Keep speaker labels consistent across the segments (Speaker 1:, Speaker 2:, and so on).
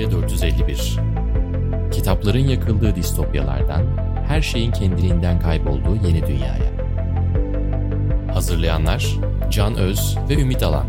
Speaker 1: Medya 451 Kitapların yakıldığı distopyalardan, her şeyin kendiliğinden kaybolduğu yeni dünyaya. Hazırlayanlar Can Öz ve Ümit Alan.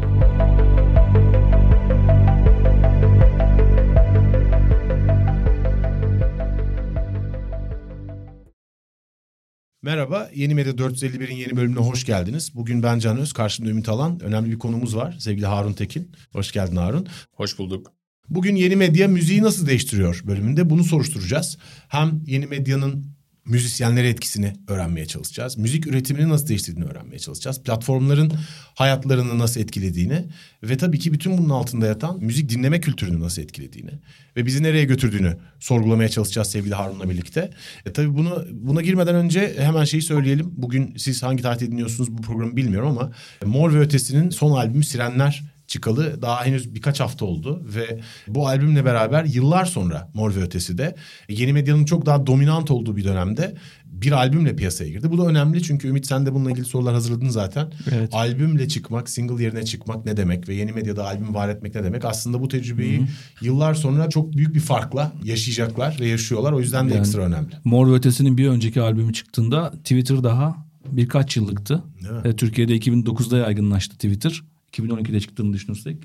Speaker 2: Merhaba, Yeni Medya 451'in yeni bölümüne hoş geldiniz. Bugün ben Can Öz, karşımda Ümit Alan. Önemli bir konumuz var, sevgili Harun Tekin. Hoş geldin Harun.
Speaker 3: Hoş bulduk.
Speaker 2: Bugün yeni medya müziği nasıl değiştiriyor bölümünde bunu soruşturacağız. Hem yeni medyanın müzisyenlere etkisini öğrenmeye çalışacağız. Müzik üretimini nasıl değiştirdiğini öğrenmeye çalışacağız. Platformların hayatlarını nasıl etkilediğini ve tabii ki bütün bunun altında yatan müzik dinleme kültürünü nasıl etkilediğini ve bizi nereye götürdüğünü sorgulamaya çalışacağız sevgili Harun'la birlikte. E tabii bunu buna girmeden önce hemen şeyi söyleyelim. Bugün siz hangi tarihte dinliyorsunuz bu programı bilmiyorum ama Mor ve Ötesi'nin son albümü Sirenler çıkalı daha henüz birkaç hafta oldu ve bu albümle beraber yıllar sonra Mor ve Ötesi de yeni medyanın çok daha dominant olduğu bir dönemde bir albümle piyasaya girdi. Bu da önemli çünkü Ümit sen de bununla ilgili sorular hazırladın zaten. Evet. Albümle çıkmak, single yerine çıkmak ne demek ve yeni medyada albüm var etmek ne demek? Aslında bu tecrübeyi Hı-hı. yıllar sonra çok büyük bir farkla yaşayacaklar ve yaşıyorlar. O yüzden de yani, ekstra önemli.
Speaker 4: Mor ve Ötesi'nin bir önceki albümü çıktığında Twitter daha birkaç yıllıktı. E, Türkiye'de 2009'da yaygınlaştı Twitter. 2012'de çıktığını düşünürsek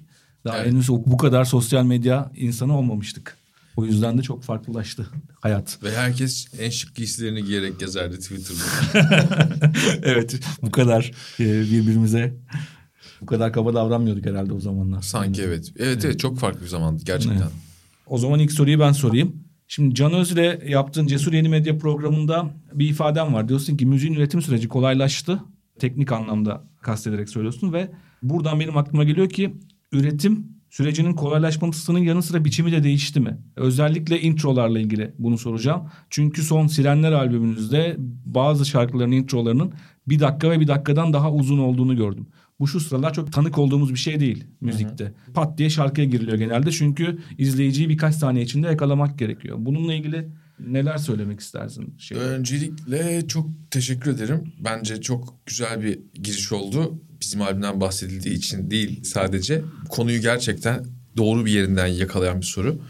Speaker 4: daha evet. henüz bu kadar sosyal medya insanı olmamıştık. O yüzden de çok farklılaştı hayat.
Speaker 3: Ve herkes en şık giysilerini giyerek gezerdi Twitter'da.
Speaker 4: evet bu kadar e, birbirimize bu kadar kaba davranmıyorduk herhalde o zamanlar.
Speaker 3: Sanki evet. Evet evet, evet çok farklı bir zamandı gerçekten. Evet.
Speaker 4: O zaman ilk soruyu ben sorayım. Şimdi Can Öz ile yaptığın Cesur Yeni Medya programında bir ifadem var. Diyorsun ki müziğin üretim süreci kolaylaştı. Teknik anlamda kastederek söylüyorsun ve Buradan benim aklıma geliyor ki üretim sürecinin kolaylaşmasının yanı sıra biçimi de değişti mi? Özellikle introlarla ilgili bunu soracağım. Çünkü son Sirenler albümünüzde bazı şarkıların introlarının bir dakika ve bir dakikadan daha uzun olduğunu gördüm. Bu şu sıralar çok tanık olduğumuz bir şey değil müzikte. Hı hı. Pat diye şarkıya giriliyor genelde çünkü izleyiciyi birkaç saniye içinde yakalamak gerekiyor. Bununla ilgili neler söylemek istersin?
Speaker 3: Şey? Öncelikle çok teşekkür ederim. Bence çok güzel bir giriş oldu bizim albümden bahsedildiği için değil sadece. Konuyu gerçekten doğru bir yerinden yakalayan bir soru.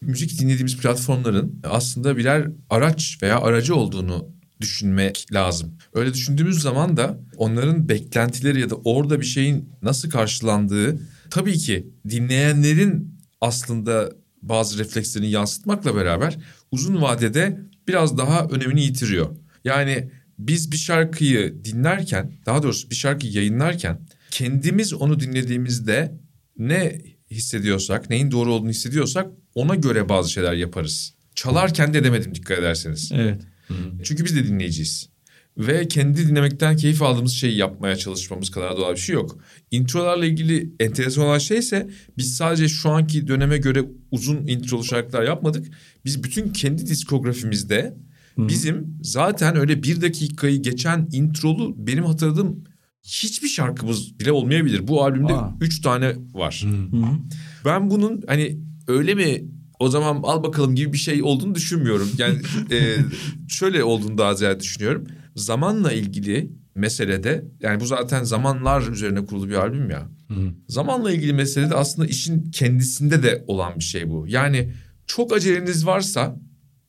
Speaker 3: Müzik dinlediğimiz platformların aslında birer araç veya aracı olduğunu düşünmek lazım. Öyle düşündüğümüz zaman da onların beklentileri ya da orada bir şeyin nasıl karşılandığı tabii ki dinleyenlerin aslında bazı reflekslerini yansıtmakla beraber uzun vadede biraz daha önemini yitiriyor. Yani biz bir şarkıyı dinlerken daha doğrusu bir şarkıyı yayınlarken kendimiz onu dinlediğimizde ne hissediyorsak, neyin doğru olduğunu hissediyorsak ona göre bazı şeyler yaparız. Çalarken de demedim dikkat ederseniz.
Speaker 4: Evet.
Speaker 3: Çünkü biz de dinleyiciyiz. Ve kendi dinlemekten keyif aldığımız şeyi yapmaya çalışmamız kadar doğal bir şey yok. Introlarla ilgili enteresan olan şey ise biz sadece şu anki döneme göre uzun introlu şarkılar yapmadık. Biz bütün kendi diskografimizde Bizim zaten öyle bir dakikayı geçen introlu benim hatırladığım hiçbir şarkımız bile olmayabilir. Bu albümde Aa. üç tane var. Hı. Ben bunun hani öyle mi o zaman al bakalım gibi bir şey olduğunu düşünmüyorum. Yani e, şöyle olduğunu daha ziyade düşünüyorum. Zamanla ilgili meselede yani bu zaten zamanlar üzerine kurulu bir albüm ya. Hı. Zamanla ilgili meselede aslında işin kendisinde de olan bir şey bu. Yani çok aceleniz varsa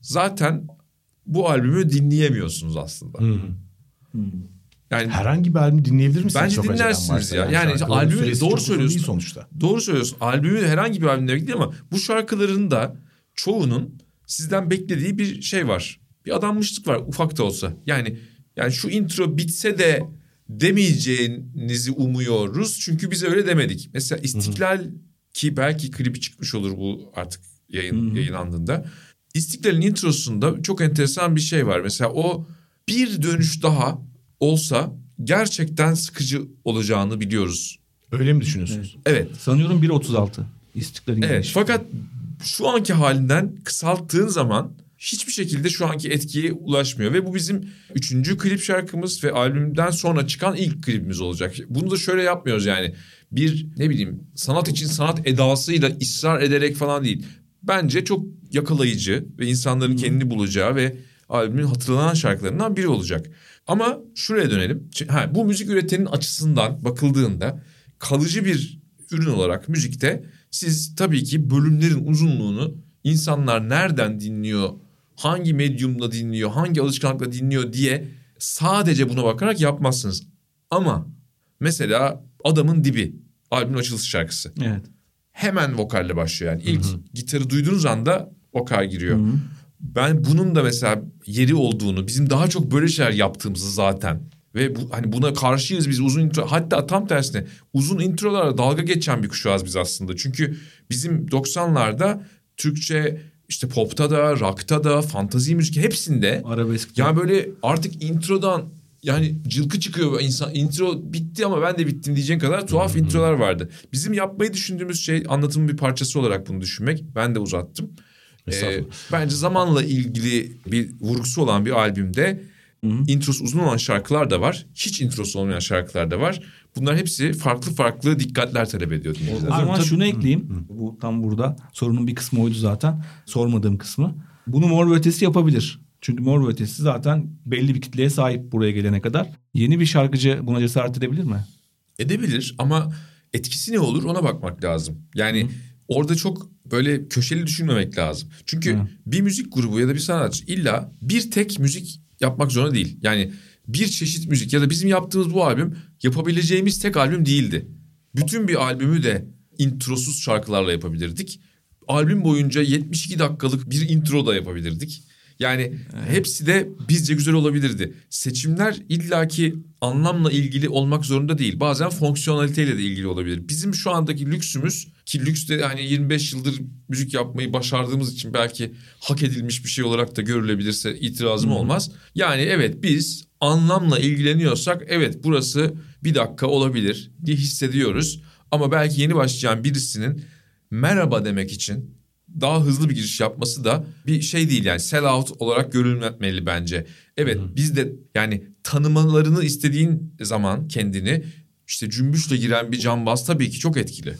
Speaker 3: zaten bu albümü dinleyemiyorsunuz aslında. Hı
Speaker 2: Yani herhangi bir albüm dinleyebilir misiniz?
Speaker 3: Bence çok dinlersiniz ya. Yani, yani işte albümü doğru söylüyorsun. sonuçta. Doğru söylüyorsun. Albümü herhangi bir albüm demek değil ama bu şarkıların da çoğunun sizden beklediği bir şey var. Bir adanmışlık var ufak da olsa. Yani yani şu intro bitse de demeyeceğinizi umuyoruz. Çünkü biz öyle demedik. Mesela İstiklal Hı-hı. ki belki klibi çıkmış olur bu artık yayın Hı-hı. yayınlandığında. İstiklal'in introsunda çok enteresan bir şey var. Mesela o bir dönüş daha olsa gerçekten sıkıcı olacağını biliyoruz.
Speaker 2: Öyle mi düşünüyorsunuz?
Speaker 4: Evet. evet. Sanıyorum 1.36 İstiklal'in
Speaker 3: Evet gelişi. fakat şu anki halinden kısalttığın zaman hiçbir şekilde şu anki etkiye ulaşmıyor. Ve bu bizim üçüncü klip şarkımız ve albümden sonra çıkan ilk klibimiz olacak. Bunu da şöyle yapmıyoruz yani. Bir ne bileyim sanat için sanat edasıyla ısrar ederek falan değil bence çok yakalayıcı ve insanların kendini bulacağı ve albümün hatırlanan şarkılarından biri olacak. Ama şuraya dönelim. Ha, bu müzik üretenin açısından bakıldığında kalıcı bir ürün olarak müzikte siz tabii ki bölümlerin uzunluğunu insanlar nereden dinliyor, hangi medyumla dinliyor, hangi alışkanlıkla dinliyor diye sadece buna bakarak yapmazsınız. Ama mesela Adamın Dibi albümün açılış şarkısı.
Speaker 4: Evet.
Speaker 3: Hemen vokalle başlıyor yani. ilk gitarı duyduğunuz anda vokal giriyor. Ben bunun da mesela yeri olduğunu, bizim daha çok böyle şeyler yaptığımızı zaten ve bu, hani buna karşıyız biz uzun intro hatta tam tersine uzun introlarla dalga geçen bir kuşağız biz aslında. Çünkü bizim 90'larda Türkçe işte popta da, rock'ta da, fantazi müzik hepsinde
Speaker 4: Arabesk.
Speaker 3: yani böyle artık introdan yani cılkı çıkıyor insan intro bitti ama ben de bittim diyeceğin kadar tuhaf introlar vardı. Bizim yapmayı düşündüğümüz şey anlatımın bir parçası olarak bunu düşünmek. Ben de uzattım. Ee, bence zamanla ilgili bir vurgusu olan bir albümde introsu uzun olan şarkılar da var. Hiç introsu olmayan şarkılar da var. Bunlar hepsi farklı farklı dikkatler talep ediyor
Speaker 4: O
Speaker 3: dinleyiciler.
Speaker 4: zaman
Speaker 2: tabii-
Speaker 4: şunu ekleyeyim. Bu tam burada. Sorunun bir kısmı oydu zaten. Sormadığım kısmı. Bunu Mor ve Ötesi yapabilir. Çünkü Mor ve Ötesi zaten belli bir kitleye sahip buraya gelene kadar. Yeni bir şarkıcı buna cesaret edebilir mi?
Speaker 3: Edebilir ama etkisi ne olur ona bakmak lazım. Yani orada çok böyle köşeli düşünmemek lazım. Çünkü
Speaker 4: Hı.
Speaker 3: bir müzik grubu ya da bir sanatçı illa bir tek müzik yapmak zorunda değil. Yani bir çeşit müzik ya da bizim yaptığımız bu albüm yapabileceğimiz tek albüm değildi. Bütün bir albümü de introsuz şarkılarla yapabilirdik. Albüm boyunca 72 dakikalık bir intro da yapabilirdik. Yani hepsi de bizce güzel olabilirdi. Seçimler illaki anlamla ilgili olmak zorunda değil. Bazen fonksiyonaliteyle de ilgili olabilir. Bizim şu andaki lüksümüz ki lüks de hani 25 yıldır müzik yapmayı başardığımız için belki hak edilmiş bir şey olarak da görülebilirse itirazım olmaz. Yani evet biz anlamla ilgileniyorsak evet burası bir dakika olabilir diye hissediyoruz. Ama belki yeni başlayan birisinin merhaba demek için daha hızlı bir giriş yapması da bir şey değil yani sell out olarak görülmeli bence. Evet biz de yani tanımalarını istediğin zaman kendini işte cümbüşle giren bir cambaz tabii ki çok etkili.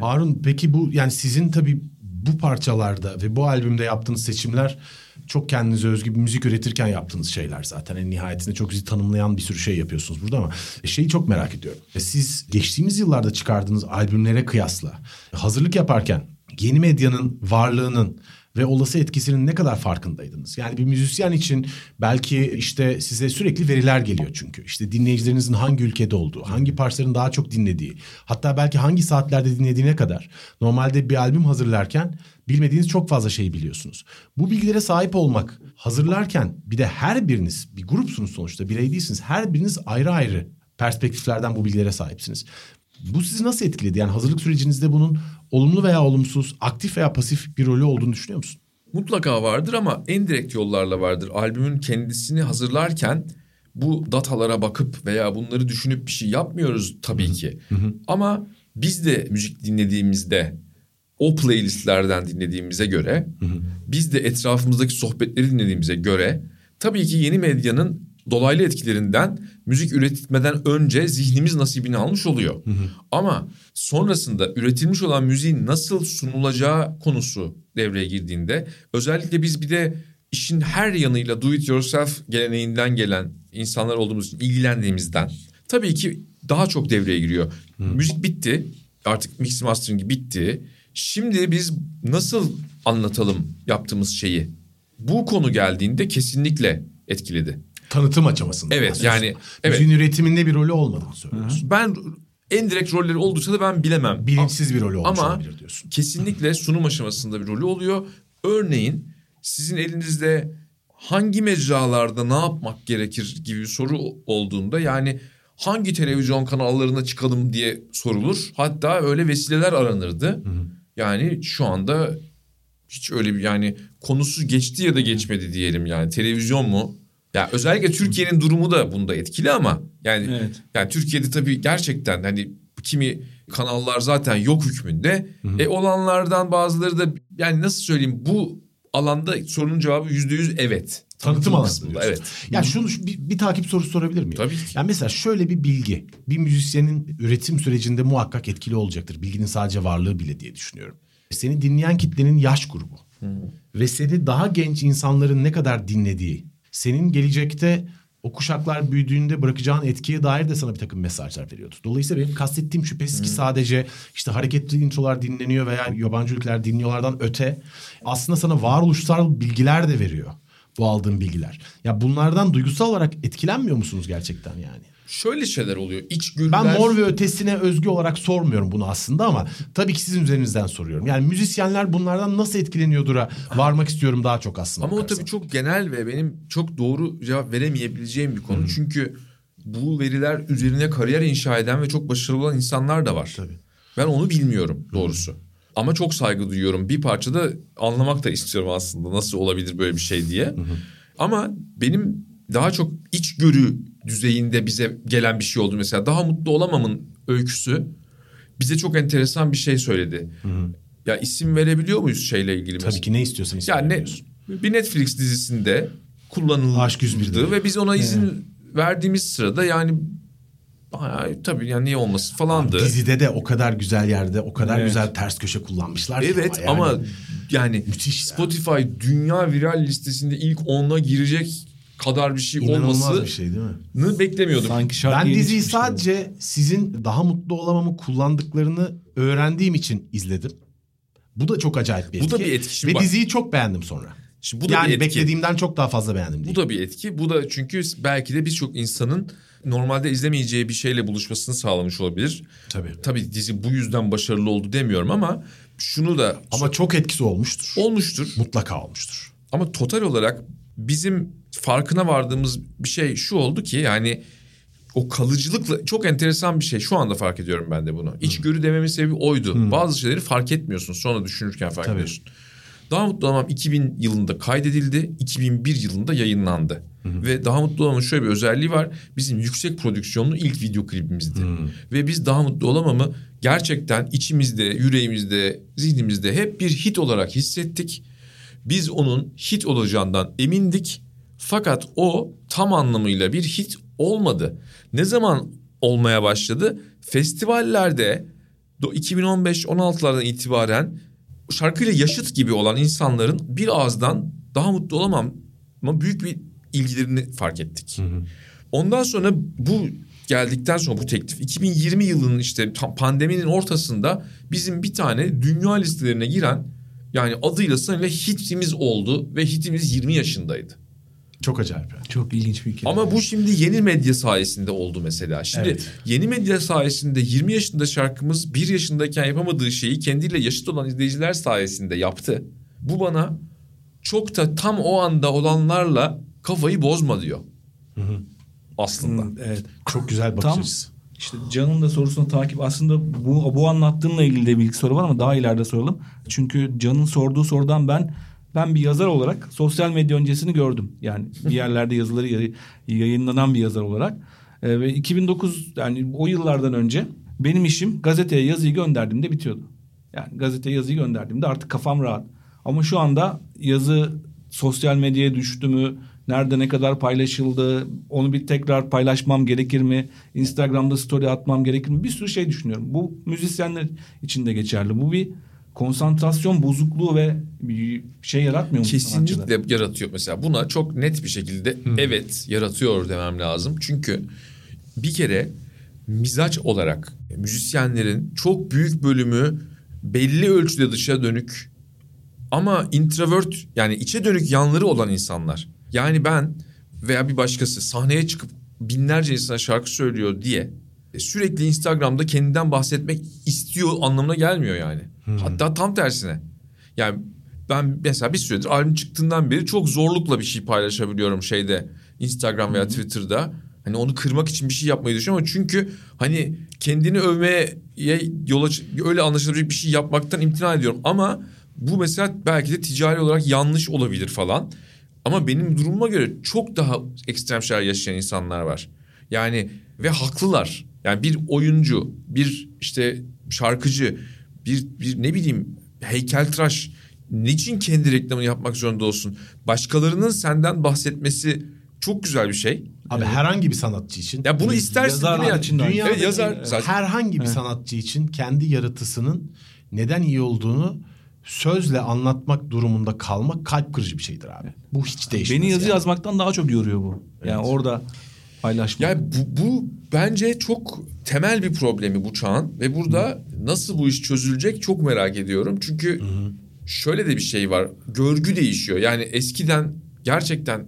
Speaker 2: Harun peki bu yani sizin tabii bu parçalarda ve bu albümde yaptığınız seçimler çok kendinize özgü bir müzik üretirken yaptığınız şeyler zaten. En nihayetinde çok sizi tanımlayan bir sürü şey yapıyorsunuz burada ama şeyi çok merak ediyorum. E, Siz geçtiğimiz yıllarda çıkardığınız albümlere kıyasla hazırlık yaparken yeni medyanın varlığının ve olası etkisinin ne kadar farkındaydınız? Yani bir müzisyen için belki işte size sürekli veriler geliyor çünkü. İşte dinleyicilerinizin hangi ülkede olduğu, hangi parçaların daha çok dinlediği, hatta belki hangi saatlerde dinlediğine kadar. Normalde bir albüm hazırlarken bilmediğiniz çok fazla şey biliyorsunuz. Bu bilgilere sahip olmak, hazırlarken bir de her biriniz bir grupsunuz sonuçta, birey değilsiniz. Her biriniz ayrı ayrı perspektiflerden bu bilgilere sahipsiniz. Bu sizi nasıl etkiledi? Yani hazırlık sürecinizde bunun olumlu veya olumsuz, aktif veya pasif bir rolü olduğunu düşünüyor musun?
Speaker 3: Mutlaka vardır ama en direkt yollarla vardır. Albümün kendisini hazırlarken bu datalara bakıp veya bunları düşünüp bir şey yapmıyoruz tabii ki. Ama biz de müzik dinlediğimizde o playlistlerden dinlediğimize göre biz de etrafımızdaki sohbetleri dinlediğimize göre tabii ki yeni medyanın dolaylı etkilerinden müzik üretmeden önce zihnimiz nasibini almış oluyor. Ama sonrasında üretilmiş olan müziğin nasıl sunulacağı konusu devreye girdiğinde özellikle biz bir de işin her yanıyla do it yourself geleneğinden gelen insanlar olduğumuz için ilgilendiğimizden tabii ki daha çok devreye giriyor. Müzik bitti. Artık mix mastering bitti. Şimdi biz nasıl anlatalım yaptığımız şeyi? Bu konu geldiğinde kesinlikle etkiledi.
Speaker 2: Tanıtım aşamasında.
Speaker 3: Evet, yani, evet.
Speaker 2: Müziğin üretiminde bir rolü olmadığını söylüyorsun.
Speaker 3: Ben en direkt rolleri olduysa da ben bilemem.
Speaker 2: Bilinçsiz bir rolü olmuş
Speaker 3: Ama
Speaker 2: olabilir diyorsun.
Speaker 3: kesinlikle sunum aşamasında bir rolü oluyor. Örneğin sizin elinizde hangi mecralarda ne yapmak gerekir gibi bir soru olduğunda yani hangi televizyon kanallarına çıkalım diye sorulur. Hatta öyle vesileler aranırdı. Yani şu anda hiç öyle bir yani konusu geçti ya da geçmedi diyelim yani televizyon mu? Ya özellikle Türkiye'nin durumu da bunda etkili ama yani
Speaker 4: Evet.
Speaker 3: yani Türkiye'de tabii gerçekten hani kimi kanallar zaten yok hükmünde. E olanlardan bazıları da yani nasıl söyleyeyim bu alanda sorunun cevabı yüzde yüz evet.
Speaker 2: Tanıtım alanı
Speaker 3: kısmında,
Speaker 2: diyorsun.
Speaker 3: Evet.
Speaker 2: Ya şunu şu- bir, bir takip sorusu sorabilir miyim?
Speaker 3: Tabii ki.
Speaker 2: Yani mesela şöyle bir bilgi. Bir müzisyenin üretim sürecinde muhakkak etkili olacaktır. Bilginin sadece varlığı bile diye düşünüyorum. Seni dinleyen kitlenin yaş grubu. Ve seni daha genç insanların ne kadar dinlediği, senin gelecekte o kuşaklar büyüdüğünde bırakacağın etkiye dair de sana bir takım mesajlar veriyordu. Dolayısıyla benim kastettiğim şüphesiz ki sadece işte hareketli introlar dinleniyor veya yabancı ülkeler dinliyorlardan öte aslında sana varoluşsal bilgiler de veriyor bu aldığın bilgiler. Ya bunlardan duygusal olarak etkilenmiyor musunuz gerçekten yani?
Speaker 3: Şöyle şeyler oluyor. İçgörüler...
Speaker 2: Ben mor ve ötesine özgü olarak sormuyorum bunu aslında ama tabii ki sizin üzerinizden soruyorum. Yani müzisyenler bunlardan nasıl etkileniyordur varmak istiyorum daha çok aslında.
Speaker 3: Ama o tabii çok genel ve benim çok doğru cevap veremeyebileceğim bir konu. Çünkü bu veriler üzerine kariyer inşa eden ve çok başarılı olan insanlar da var.
Speaker 2: Tabii.
Speaker 3: Ben onu bilmiyorum doğrusu. Ama çok saygı duyuyorum. Bir parça da anlamak da istiyorum aslında nasıl olabilir böyle bir şey diye. Ama benim daha çok içgörü düzeyinde bize gelen bir şey oldu mesela. Daha mutlu olamamın öyküsü bize çok enteresan bir şey söyledi. Ya isim verebiliyor muyuz şeyle ilgili mesela?
Speaker 2: Tabii ki ne istiyorsan isim
Speaker 3: Ya ne, bir Netflix dizisinde kullanıldı
Speaker 2: Aşk 101'de.
Speaker 3: ve biz ona izin verdiğimiz sırada yani bayağı tabii yani niye olmasın falandı.
Speaker 2: Dizide de o kadar güzel yerde o kadar
Speaker 4: Evet.
Speaker 2: güzel ters köşe kullanmışlar.
Speaker 3: Evet
Speaker 2: yani.
Speaker 3: ama yani
Speaker 2: Müthiş.
Speaker 3: Spotify dünya viral listesinde ilk 10'a girecek kadar bir şey
Speaker 2: İnanılmaz
Speaker 3: olmasını
Speaker 2: bir şey değil mi?
Speaker 3: beklemiyordum.
Speaker 4: Sanki şarkı
Speaker 2: Ben diziyi
Speaker 4: çıkmış gibi.
Speaker 2: sadece sizin daha mutlu olamamı kullandıklarını öğrendiğim için izledim. Bu da çok acayip bir
Speaker 3: Bu
Speaker 2: etki.
Speaker 3: da bir etki. Şimdi
Speaker 2: Ve
Speaker 3: bak-
Speaker 2: diziyi çok beğendim sonra.
Speaker 3: Şimdi bu da
Speaker 2: yani
Speaker 3: bir etki.
Speaker 2: beklediğimden çok daha fazla beğendim.
Speaker 3: Bu
Speaker 2: diyeyim.
Speaker 3: da bir etki. Bu da çünkü belki de birçok insanın normalde izlemeyeceği bir şeyle buluşmasını sağlamış olabilir.
Speaker 2: Tabii.
Speaker 3: Tabii dizi bu yüzden başarılı oldu demiyorum ama şunu da
Speaker 2: Ama çok etkisi olmuştur.
Speaker 3: olmuştur.
Speaker 2: Mutlaka olmuştur.
Speaker 3: Ama total olarak bizim farkına vardığımız bir şey şu oldu ki yani o kalıcılıkla çok enteresan bir şey. Şu anda fark ediyorum ben de bunu. İçgörü dememin sebebi oydu. Bazı şeyleri fark etmiyorsun. Sonra düşünürken fark
Speaker 2: Tabii.
Speaker 3: ediyorsun. Daha Mutlu Olamam 2000 yılında kaydedildi. 2001 yılında yayınlandı. Ve Daha Mutlu Olamam'ın şöyle bir özelliği var. Bizim yüksek prodüksiyonlu ilk video klibimizdi. Ve biz Daha Mutlu Olamam'ı gerçekten içimizde, yüreğimizde, zihnimizde hep bir hit olarak hissettik. Biz onun hit olacağından emindik. Fakat o tam anlamıyla bir hit olmadı. Ne zaman olmaya başladı? Festivallerde do- 2015-16'lardan itibaren şarkıyla yaşıt gibi olan insanların bir ağızdan daha mutlu olamam ama büyük bir ilgilerini fark ettik. Ondan sonra bu geldikten sonra bu teklif 2020 yılının işte pandeminin ortasında bizim bir tane dünya listelerine giren yani adıyla sanıyla hitimiz oldu ve hitimiz 20 yaşındaydı.
Speaker 2: Çok acayip. yani.
Speaker 4: Çok ilginç bir hikaye.
Speaker 3: Ama bu şimdi yeni medya sayesinde oldu mesela. Şimdi
Speaker 2: Evet.
Speaker 3: yeni medya sayesinde 20 yaşında şarkımız 1 yaşındayken yapamadığı şeyi kendiyle yaşıt olan izleyiciler sayesinde yaptı. Bu bana çok da tam o anda olanlarla kafayı bozma diyor. Aslında.
Speaker 4: Hmm, evet.
Speaker 2: Çok güzel bakış açısı.
Speaker 4: işte Can'ın da sorusuna takip aslında bu bu anlattığınla ilgili de bir soru var ama daha ileride soralım. Çünkü Can'ın sorduğu sorudan ben ben bir yazar olarak sosyal medya öncesini gördüm. Yani bir yerlerde yazıları yayı- yayınlanan bir yazar olarak. Ee, ve 2009 yani o yıllardan önce benim işim gazeteye yazıyı gönderdiğimde bitiyordu. Yani gazeteye yazıyı gönderdiğimde artık kafam rahat. Ama şu anda yazı sosyal medyaya düştü mü? Nerede ne kadar paylaşıldı? Onu bir tekrar paylaşmam gerekir mi? Instagram'da story atmam gerekir mi? Bir sürü şey düşünüyorum. Bu müzisyenler için de geçerli. Bu bir konsantrasyon bozukluğu ve bir şey yaratmıyor mu sanatçıda?
Speaker 3: Kesinlikle yaratıyor mesela. Buna çok net bir şekilde evet yaratıyor demem lazım. Çünkü bir kere mizaç olarak müzisyenlerin çok büyük bölümü belli ölçüde dışa dönük ama introvert yani içe dönük yanları olan insanlar. Yani ben veya bir başkası sahneye çıkıp binlerce insana şarkı söylüyor diye sürekli Instagram'da kendinden bahsetmek istiyor anlamına gelmiyor yani. Hatta tam tersine. Yani ben mesela bir süredir albüm çıktığından beri çok zorlukla bir şey paylaşabiliyorum şeyde Instagram veya Twitter'da. Hani onu kırmak için bir şey yapmayı düşünüyorum ama çünkü hani kendini övmeye yola öyle anlaşılabilecek bir şey yapmaktan imtina ediyorum ama bu mesela belki de ticari olarak yanlış olabilir falan. Ama benim durumuma göre çok daha ekstrem şeyler yaşayan insanlar var. Yani ve haklılar. Yani bir oyuncu, bir işte şarkıcı, bir, bir ne bileyim heykeltıraş niçin kendi reklamını yapmak zorunda olsun? Başkalarının senden bahsetmesi çok güzel bir şey.
Speaker 2: Abi herhangi bir sanatçı için.
Speaker 3: Ya bunu istersin
Speaker 4: Yazarlar
Speaker 3: değil mi?
Speaker 4: için.
Speaker 2: Dünyadaki
Speaker 3: Evet, yazar zaten.
Speaker 2: herhangi bir sanatçı için kendi yaratısının neden iyi olduğunu sözle anlatmak durumunda kalmak kalp kırıcı bir şeydir abi. Bu hiç değişmez.
Speaker 4: Beni yazı
Speaker 2: yani.
Speaker 4: yazmaktan daha çok yoruyor bu. Yani orada paylaşmak.
Speaker 3: Yani bu, bu bence çok temel bir problemi bu çağın ve burada nasıl bu iş çözülecek çok merak ediyorum. Çünkü şöyle de bir şey var. Görgü değişiyor. Yani eskiden gerçekten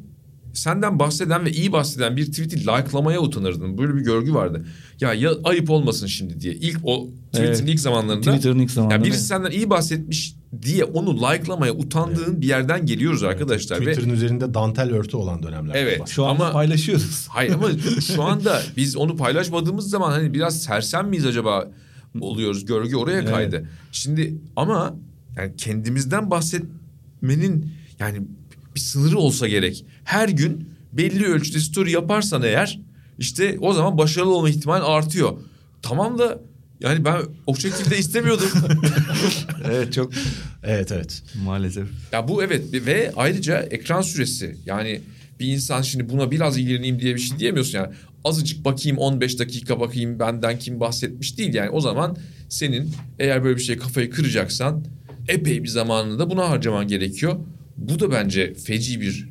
Speaker 3: senden bahseden ve iyi bahseden bir tweet'i like'lamaya utanırdın. Böyle bir görgü vardı. Ya, ya ayıp olmasın şimdi diye. İlk o Twitter'ın
Speaker 4: Evet.
Speaker 3: ilk zamanlarında.
Speaker 4: Twitter'ın ilk zamanlarında,
Speaker 3: Yani birisi
Speaker 4: evet.
Speaker 3: senden iyi bahsetmiş diye onu like'lamaya utandığın bir yerden geliyoruz arkadaşlar. Ve
Speaker 2: Twitter'ın üzerinde dantel örtü olan dönemler.
Speaker 3: Evet.
Speaker 4: Şu an
Speaker 3: ama-
Speaker 4: paylaşıyoruz.
Speaker 3: Hayır ama şu anda biz onu paylaşmadığımız zaman hani biraz sersem miyiz acaba oluyoruz. Görgü oraya
Speaker 4: Evet.
Speaker 3: kaydı. Şimdi ama yani kendimizden bahsetmenin yani bir sınırı olsa gerek. Her gün belli ölçüde story yaparsan eğer işte o zaman başarılı olma ihtimal artıyor. Tamam da yani ben o şekilde istemiyordum.
Speaker 4: evet çok
Speaker 2: Evet evet.
Speaker 4: maalesef.
Speaker 3: Ya bu evet ve ayrıca ekran süresi yani bir insan şimdi buna biraz ilgileneyim diye bir şey diyemiyorsun yani. Azıcık bakayım 15 dakika bakayım benden kim bahsetmiş değil yani o zaman senin eğer böyle bir şey kafayı kıracaksan epey bir zamanını da buna harcaman gerekiyor. Bu da bence feci bir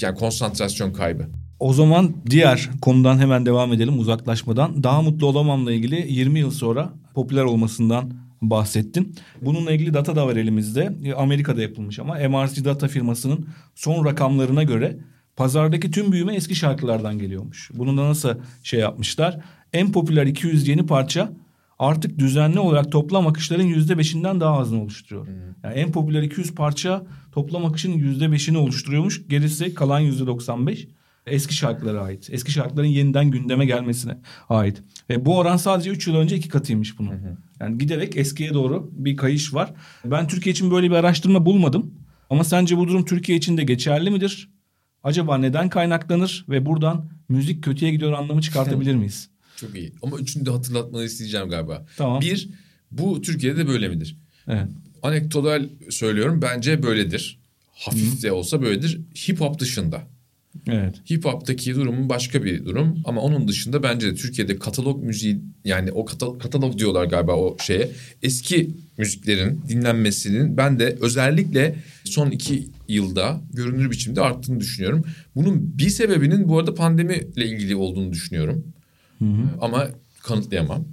Speaker 3: yani konsantrasyon kaybı.
Speaker 4: O zaman diğer konudan hemen devam edelim uzaklaşmadan. Daha mutlu olamamla ilgili 20 yıl sonra popüler olmasından bahsettin. Bununla ilgili data da var elimizde. E, Amerika'da yapılmış ama MRC Data firmasının son rakamlarına göre pazardaki tüm büyüme eski şarkılardan geliyormuş. Bunu da nasıl şey yapmışlar? En popüler 200 yeni parça artık düzenli olarak toplam akışların %5'inden daha azını oluşturuyor. Yani en popüler 200 parça toplam akışın %5'ini oluşturuyormuş. Gerisi kalan %95 eski şarkılara ait. Eski şarkıların yeniden gündeme gelmesine ait. Ve bu oran sadece 3 yıl önce iki katıymış bunun. Yani giderek eskiye doğru bir kayış var. Ben Türkiye için böyle bir araştırma bulmadım. Ama sence bu durum Türkiye için de geçerli midir? Acaba neden kaynaklanır ve buradan müzik kötüye gidiyor anlamı çıkartabilir miyiz?
Speaker 3: Çok iyi ama üçünü de hatırlatmanı isteyeceğim galiba.
Speaker 4: Tamam.
Speaker 3: Bir bu Türkiye'de böyle midir?
Speaker 4: Evet.
Speaker 3: Anekdotal söylüyorum bence böyledir. Hafif de olsa böyledir. Hip hop dışında.
Speaker 4: Evet.
Speaker 3: Hip hop'taki durumun başka bir durum ama onun dışında bence de Türkiye'de katalog müziği yani o katal- katalog diyorlar galiba o şeye. Eski müziklerin dinlenmesinin ben de özellikle son iki yılda görünür biçimde arttığını düşünüyorum. Bunun bir sebebinin bu arada pandemiyle ilgili olduğunu düşünüyorum. Ama kanıtlayamam.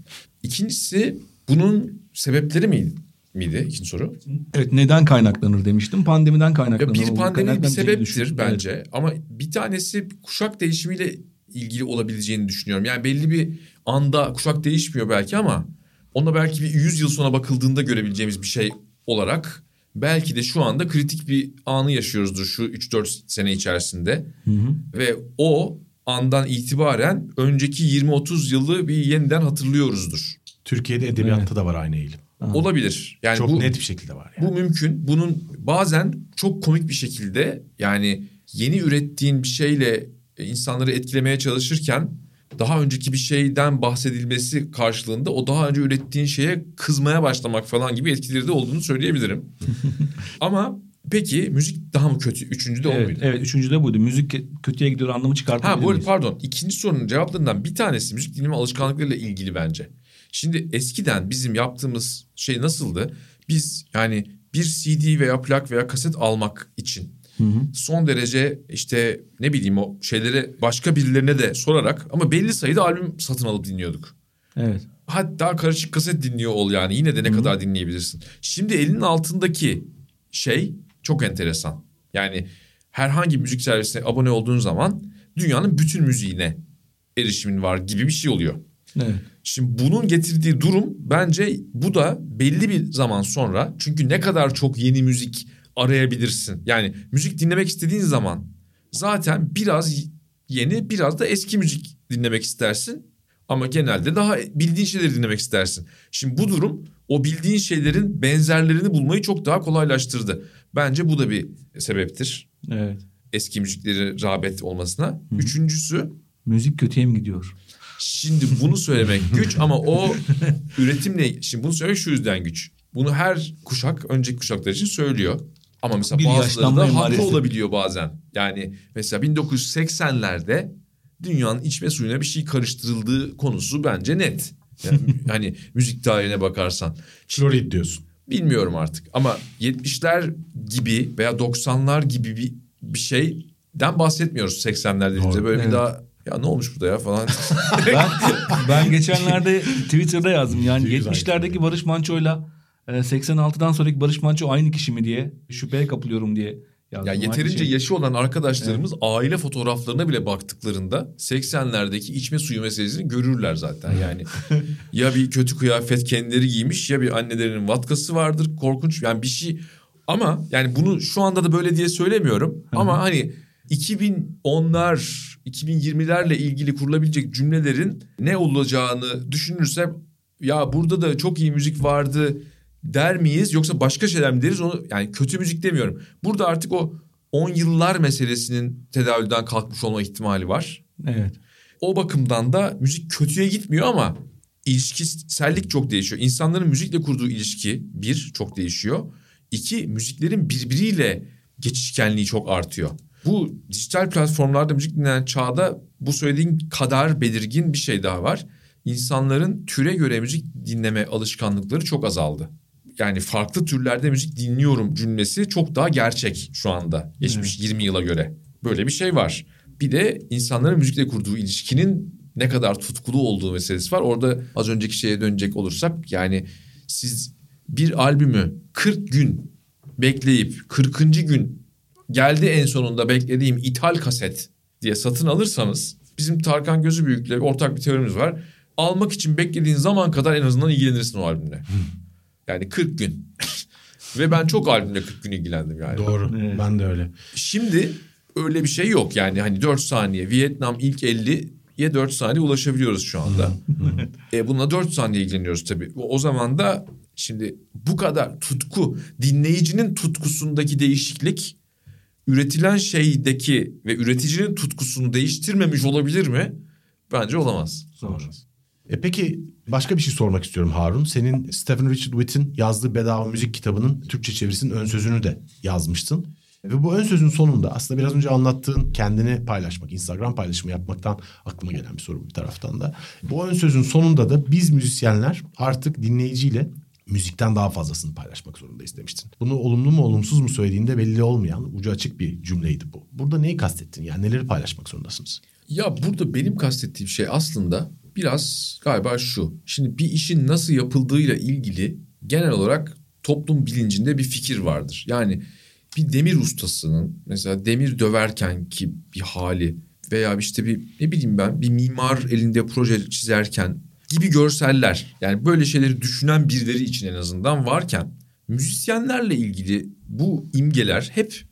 Speaker 3: İkincisi bunun sebepleri miydi? miydi? İkinci soru.
Speaker 4: Evet neden kaynaklanır demiştim. Pandemiden kaynaklanır.
Speaker 3: Ya bir pandemi bir sebeptir bence ama bir tanesi kuşak değişimiyle ilgili olabileceğini düşünüyorum. Yani belli bir anda kuşak değişmiyor belki ama ona belki bir 100 yıl sonra bakıldığında görebileceğimiz bir şey olarak belki de şu anda kritik bir anı yaşıyoruzdur şu 3-4 sene içerisinde. Ve o andan itibaren önceki 20-30 yılı bir yeniden hatırlıyoruzdur.
Speaker 2: Türkiye'de edebiyatta da var aynı eğilim.
Speaker 3: Olabilir. Yani
Speaker 2: Çok
Speaker 3: bu,
Speaker 2: net bir şekilde var yani.
Speaker 3: bu mümkün. Bunun bazen çok komik bir şekilde yani yeni ürettiğin bir şeyle insanları etkilemeye çalışırken daha önceki bir şeyden bahsedilmesi karşılığında o daha önce ürettiğin şeye kızmaya başlamak falan gibi etkileri de olduğunu söyleyebilirim. Ama peki müzik daha mı kötü? Üçüncü de o
Speaker 4: Evet,
Speaker 3: muydu?
Speaker 4: evet üçüncü de buydu. Müzik kötüye gidiyor anlamı çıkartabilir
Speaker 3: Ha bu arada pardon ikinci sorunun cevaplarından bir tanesi müzik dinleme alışkanlıklarıyla ilgili bence. Şimdi eskiden bizim yaptığımız şey nasıldı? Biz yani bir CD veya plak veya kaset almak için son derece işte ne bileyim o şeyleri başka birilerine de sorarak ama belli sayıda albüm satın alıp dinliyorduk.
Speaker 4: Evet.
Speaker 3: Hatta karışık kaset dinliyor ol yani yine de ne kadar dinleyebilirsin. Şimdi elinin altındaki şey çok enteresan. Yani herhangi bir müzik servisine abone olduğun zaman dünyanın bütün müziğine erişimin var gibi bir şey oluyor.
Speaker 4: Evet.
Speaker 3: Şimdi bunun getirdiği durum bence bu da belli bir zaman sonra çünkü ne kadar çok yeni müzik arayabilirsin. Yani müzik dinlemek istediğin zaman zaten biraz yeni biraz da eski müzik dinlemek istersin. Ama genelde daha bildiğin şeyleri dinlemek istersin. Şimdi bu durum o bildiğin şeylerin benzerlerini bulmayı çok daha kolaylaştırdı. Bence bu da bir sebeptir.
Speaker 4: Evet.
Speaker 3: Eski müzikleri rağbet olmasına. Üçüncüsü
Speaker 4: Müzik kötüye mi gidiyor?
Speaker 3: Şimdi bunu söylemek güç ama o üretimle şimdi bunu söylemek şu yüzden güç. Bunu her kuşak önceki kuşaklar için söylüyor. Ama mesela
Speaker 4: Bir
Speaker 3: bazıları da haklı olabiliyor bazen. Yani mesela 1980'lerde dünyanın içme suyuna bir şey karıştırıldığı konusu bence net. Yani hani müzik tarihine bakarsan.
Speaker 2: Florid diyorsun.
Speaker 3: Bilmiyorum artık ama 70'ler gibi veya 90'lar gibi bir, bir şeyden bahsetmiyoruz 80'lerde.
Speaker 2: Doğru.
Speaker 3: Böyle
Speaker 4: Evet.
Speaker 3: bir daha ya ne olmuş burada ya falan.
Speaker 4: Ben, ben geçenlerde Twitter'da yazdım. Yani
Speaker 2: Güzel.
Speaker 4: 70'lerdeki Barış Manço'yla e, 86'dan sonraki Barış Manço aynı kişi mi diye şüpheye kapılıyorum diye
Speaker 3: ya
Speaker 4: Aynı
Speaker 3: yeterince
Speaker 4: şey.
Speaker 3: yaşı olan arkadaşlarımız aile fotoğraflarına bile baktıklarında 80'lerdeki içme suyu meselesini görürler zaten. Yani ya bir kötü kıyafet kendileri giymiş ya bir annelerinin vatkası vardır korkunç yani bir şey ama yani bunu şu anda da böyle diye söylemiyorum ama hani 2010'lar 2020'lerle ilgili kurulabilecek cümlelerin ne olacağını düşünürsem ya burada da çok iyi müzik vardı der miyiz yoksa başka şeyler mi deriz onu yani kötü müzik demiyorum. Burada artık o 10 yıllar meselesinin tedavülden kalkmış olma ihtimali var.
Speaker 4: Evet.
Speaker 3: O bakımdan da müzik kötüye gitmiyor ama ilişkisellik çok değişiyor. İnsanların müzikle kurduğu ilişki bir çok değişiyor. İki müziklerin birbiriyle geçişkenliği çok artıyor. Bu dijital platformlarda müzik dinlenen çağda bu söylediğin kadar belirgin bir şey daha var. İnsanların türe göre müzik dinleme alışkanlıkları çok azaldı. Yani farklı türlerde müzik dinliyorum cümlesi çok daha gerçek şu anda geçmiş 20 yıla göre. Böyle bir şey var. Bir de insanların müzikle kurduğu ilişkinin ne kadar tutkulu olduğu meselesi var. Orada az önceki şeye dönecek olursak yani siz bir albümü 40 gün bekleyip 40. gün geldi en sonunda beklediğim ithal kaset diye satın alırsanız bizim Tarkan Gözübüyük'le ortak bir teorimiz var. Almak için beklediğin zaman kadar en azından ilgilenirsin o albümle. Yani 40 gün. Ve ben çok albümle 40 gün ilgilendim yani.
Speaker 2: Doğru.
Speaker 4: Evet.
Speaker 2: Ben de öyle.
Speaker 3: Şimdi öyle bir şey yok yani hani 4 saniye Vietnam ilk 50'ye 4 saniye ulaşabiliyoruz şu anda. e bununla 4 saniye ilgileniyoruz tabii. O, zaman da şimdi bu kadar tutku dinleyicinin tutkusundaki değişiklik üretilen şeydeki ve üreticinin tutkusunu değiştirmemiş olabilir mi? Bence olamaz.
Speaker 4: Zor.
Speaker 2: E peki başka bir şey sormak istiyorum Harun. Senin Stephen Richard Witt'in yazdığı Bedava Müzik kitabının Türkçe çevirisinin ön sözünü de yazmıştın. Ve bu ön sözün sonunda aslında biraz önce anlattığın kendini paylaşmak, Instagram paylaşımı yapmaktan aklıma gelen bir soru bir taraftan da. Bu ön sözün sonunda da biz müzisyenler artık dinleyiciyle müzikten daha fazlasını paylaşmak zorundayız demiştin. Bunu olumlu mu olumsuz mu söylediğinde belli olmayan ucu açık bir cümleydi bu. Burada neyi kastettin? Yani neleri paylaşmak zorundasınız?
Speaker 3: Ya burada benim kastettiğim şey aslında biraz galiba şu. Şimdi bir işin nasıl yapıldığıyla ilgili genel olarak toplum bilincinde bir fikir vardır. Yani bir demir ustasının mesela demir döverken ki bir hali veya işte bir ne bileyim ben bir mimar elinde proje çizerken gibi görseller yani böyle şeyleri düşünen birileri için en azından varken müzisyenlerle ilgili bu imgeler hep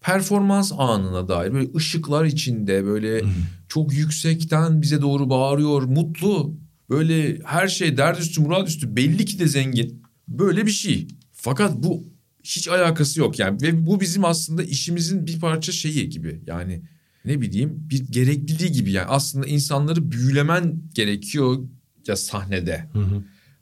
Speaker 3: performans anına dair böyle ışıklar içinde böyle çok yüksekten bize doğru bağırıyor mutlu böyle her şey dert üstü murad üstü belli ki de zengin. Böyle bir şey. Fakat bu hiç alakası yok yani. Ve bu bizim aslında işimizin bir parça şeyi gibi. Yani ne bileyim bir gerekliliği gibi. Yani aslında insanları büyülemen gerekiyor ya sahnede.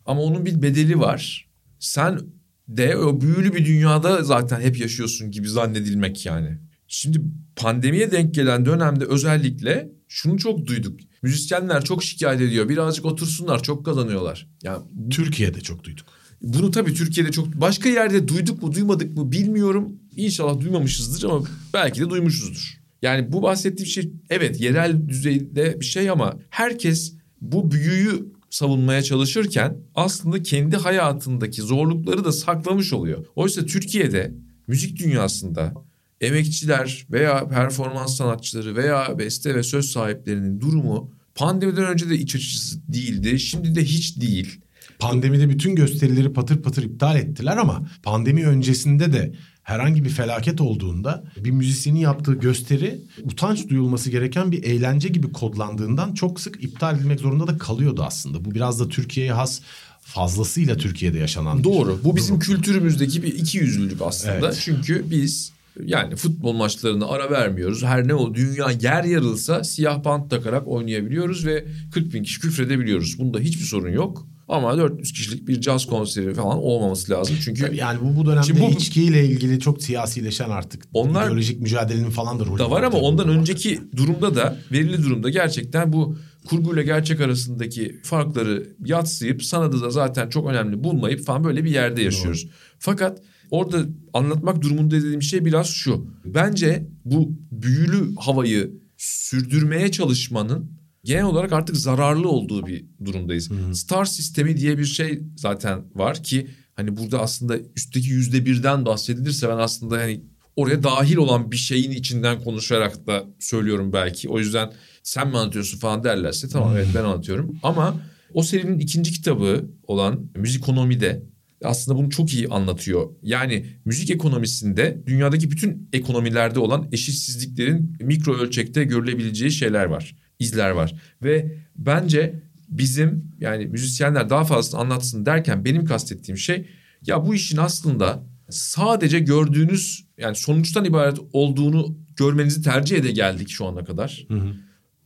Speaker 3: Ama onun bir bedeli var. Sen de o büyülü bir dünyada zaten hep yaşıyorsun gibi zannedilmek yani. Şimdi pandemiye denk gelen dönemde özellikle şunu çok duyduk. Müzisyenler çok şikayet ediyor. Birazcık otursunlar çok kazanıyorlar. Yani
Speaker 2: Türkiye'de çok duyduk.
Speaker 3: bunu tabii Türkiye'de çok başka yerde duyduk mu duymadık mı bilmiyorum. İnşallah duymamışızdır ama belki de duymuşuzdur. Yani bu bahsettiğim şey evet yerel düzeyde bir şey ama herkes bu büyüyü savunmaya çalışırken aslında kendi hayatındaki zorlukları da saklamış oluyor. Oysa Türkiye'de müzik dünyasında emekçiler veya performans sanatçıları veya beste ve söz sahiplerinin durumu pandemiden önce de iç açıcı değildi. Şimdi de hiç değil.
Speaker 2: Pandemide bütün gösterileri patır patır iptal ettiler ama pandemi öncesinde de herhangi bir felaket olduğunda bir müzisyenin yaptığı gösteri utanç duyulması gereken bir eğlence gibi kodlandığından çok sık iptal edilmek zorunda da kalıyordu aslında. Bu biraz da Türkiye'ye has fazlasıyla Türkiye'de yaşanan
Speaker 3: Doğru. Bu bizim
Speaker 2: durum.
Speaker 3: kültürümüzdeki bir iki yüzlülük aslında.
Speaker 2: Evet.
Speaker 3: Çünkü biz yani futbol maçlarına ara vermiyoruz. Her ne o dünya yer yarılsa siyah bant takarak oynayabiliyoruz ve 40 bin kişi küfredebiliyoruz. Bunda hiçbir sorun yok. Ama 400 kişilik bir caz konseri falan olmaması lazım. Çünkü
Speaker 2: Tabii yani bu bu dönemde
Speaker 3: Şimdi bu-
Speaker 2: içkiyle ilgili çok siyasileşen artık
Speaker 3: Onlar-
Speaker 2: ideolojik mücadelenin falan da rolü
Speaker 3: da var ama ondan önceki durumda da verili durumda gerçekten bu kurguyla gerçek arasındaki farkları yatsıyıp sanatı da zaten çok önemli bulmayıp falan böyle bir yerde yaşıyoruz. Fakat orada anlatmak durumunda dediğim şey biraz şu. Bence bu büyülü havayı sürdürmeye çalışmanın genel olarak artık zararlı olduğu bir durumdayız. Star sistemi diye bir şey zaten var ki hani burada aslında üstteki yüzde birden bahsedilirse ben aslında hani oraya dahil olan bir şeyin içinden konuşarak da söylüyorum belki. O yüzden sen mi anlatıyorsun falan derlerse tamam evet ben anlatıyorum. Ama o serinin ikinci kitabı olan Müzikonomi'de aslında bunu çok iyi anlatıyor. Yani müzik ekonomisinde dünyadaki bütün ekonomilerde olan eşitsizliklerin mikro ölçekte görülebileceği şeyler var, izler var. Ve bence bizim yani müzisyenler daha fazlasını anlatsın derken benim kastettiğim şey ya bu işin aslında sadece gördüğünüz yani sonuçtan ibaret olduğunu görmenizi tercih ede geldik şu ana kadar.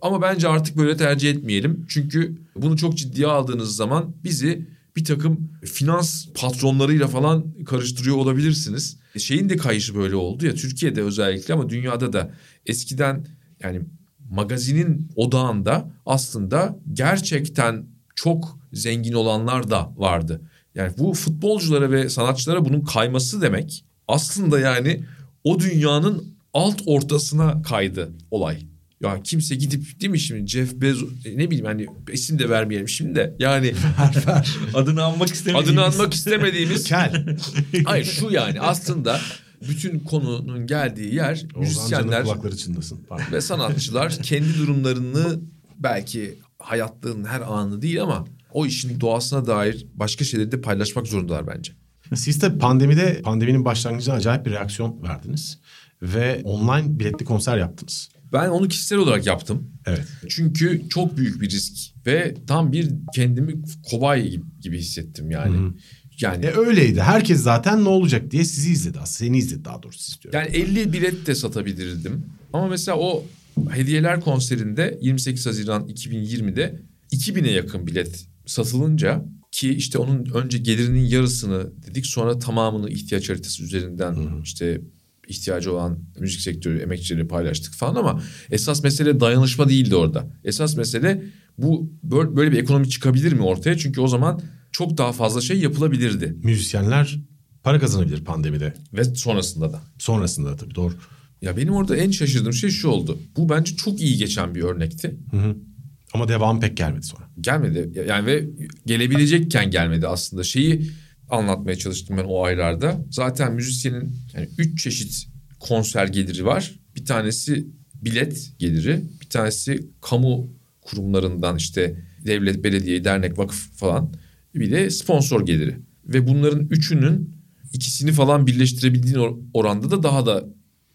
Speaker 3: Ama bence artık böyle tercih etmeyelim. Çünkü bunu çok ciddiye aldığınız zaman bizi bir takım finans patronlarıyla falan karıştırıyor olabilirsiniz. Şeyin de kayışı böyle oldu ya Türkiye'de özellikle ama dünyada da eskiden yani magazinin odağında aslında gerçekten çok zengin olanlar da vardı. Yani bu futbolculara ve sanatçılara bunun kayması demek aslında yani o dünyanın alt ortasına kaydı olay. Ya kimse gidip değil mi şimdi Jeff Bezos ne bileyim hani isim de vermeyelim şimdi de yani
Speaker 4: Adını anmak istemediğimiz.
Speaker 3: adını anmak istemediğimiz
Speaker 2: Kel.
Speaker 3: hayır şu yani aslında bütün konunun geldiği yer
Speaker 2: Müzisyenler.
Speaker 3: müzisyenler
Speaker 2: kulakları çınlasın.
Speaker 3: Ve sanatçılar kendi durumlarını belki hayatlığın her anı değil ama o işin doğasına dair başka şeyleri de paylaşmak zorundalar bence.
Speaker 2: Siz de pandemide pandeminin başlangıcında acayip bir reaksiyon verdiniz. Ve online biletli konser yaptınız.
Speaker 3: Ben onu kişisel olarak yaptım.
Speaker 2: Evet.
Speaker 3: Çünkü çok büyük bir risk ve tam bir kendimi kobay gibi, gibi hissettim yani. Yani
Speaker 2: E öyleydi. Herkes zaten ne olacak diye sizi izledi. Aslında seni izledi daha doğrusu istiyorum.
Speaker 3: Yani 50 bilet de satabilirdim. Ama mesela o hediyeler konserinde 28 Haziran 2020'de 2000'e yakın bilet satılınca ki işte onun önce gelirinin yarısını dedik sonra tamamını ihtiyaç haritası üzerinden işte ihtiyacı olan müzik sektörü emekçileri paylaştık falan ama esas mesele dayanışma değildi orada. Esas mesele bu böyle bir ekonomi çıkabilir mi ortaya? Çünkü o zaman çok daha fazla şey yapılabilirdi
Speaker 2: Müzisyenler para kazanabilir pandemide.
Speaker 3: ve sonrasında da.
Speaker 2: Sonrasında da tabii doğru.
Speaker 3: Ya benim orada en şaşırdığım şey şu oldu. Bu bence çok iyi geçen bir örnekti.
Speaker 2: Ama devam pek gelmedi sonra.
Speaker 3: Gelmedi. Yani ve gelebilecekken gelmedi aslında. Şeyi anlatmaya çalıştım ben o aylarda. Zaten müzisyenin yani üç çeşit konser geliri var. Bir tanesi bilet geliri, bir tanesi kamu kurumlarından işte devlet, belediye, dernek, vakıf falan. Bir de sponsor geliri. Ve bunların üçünün ikisini falan birleştirebildiğin or- oranda da daha da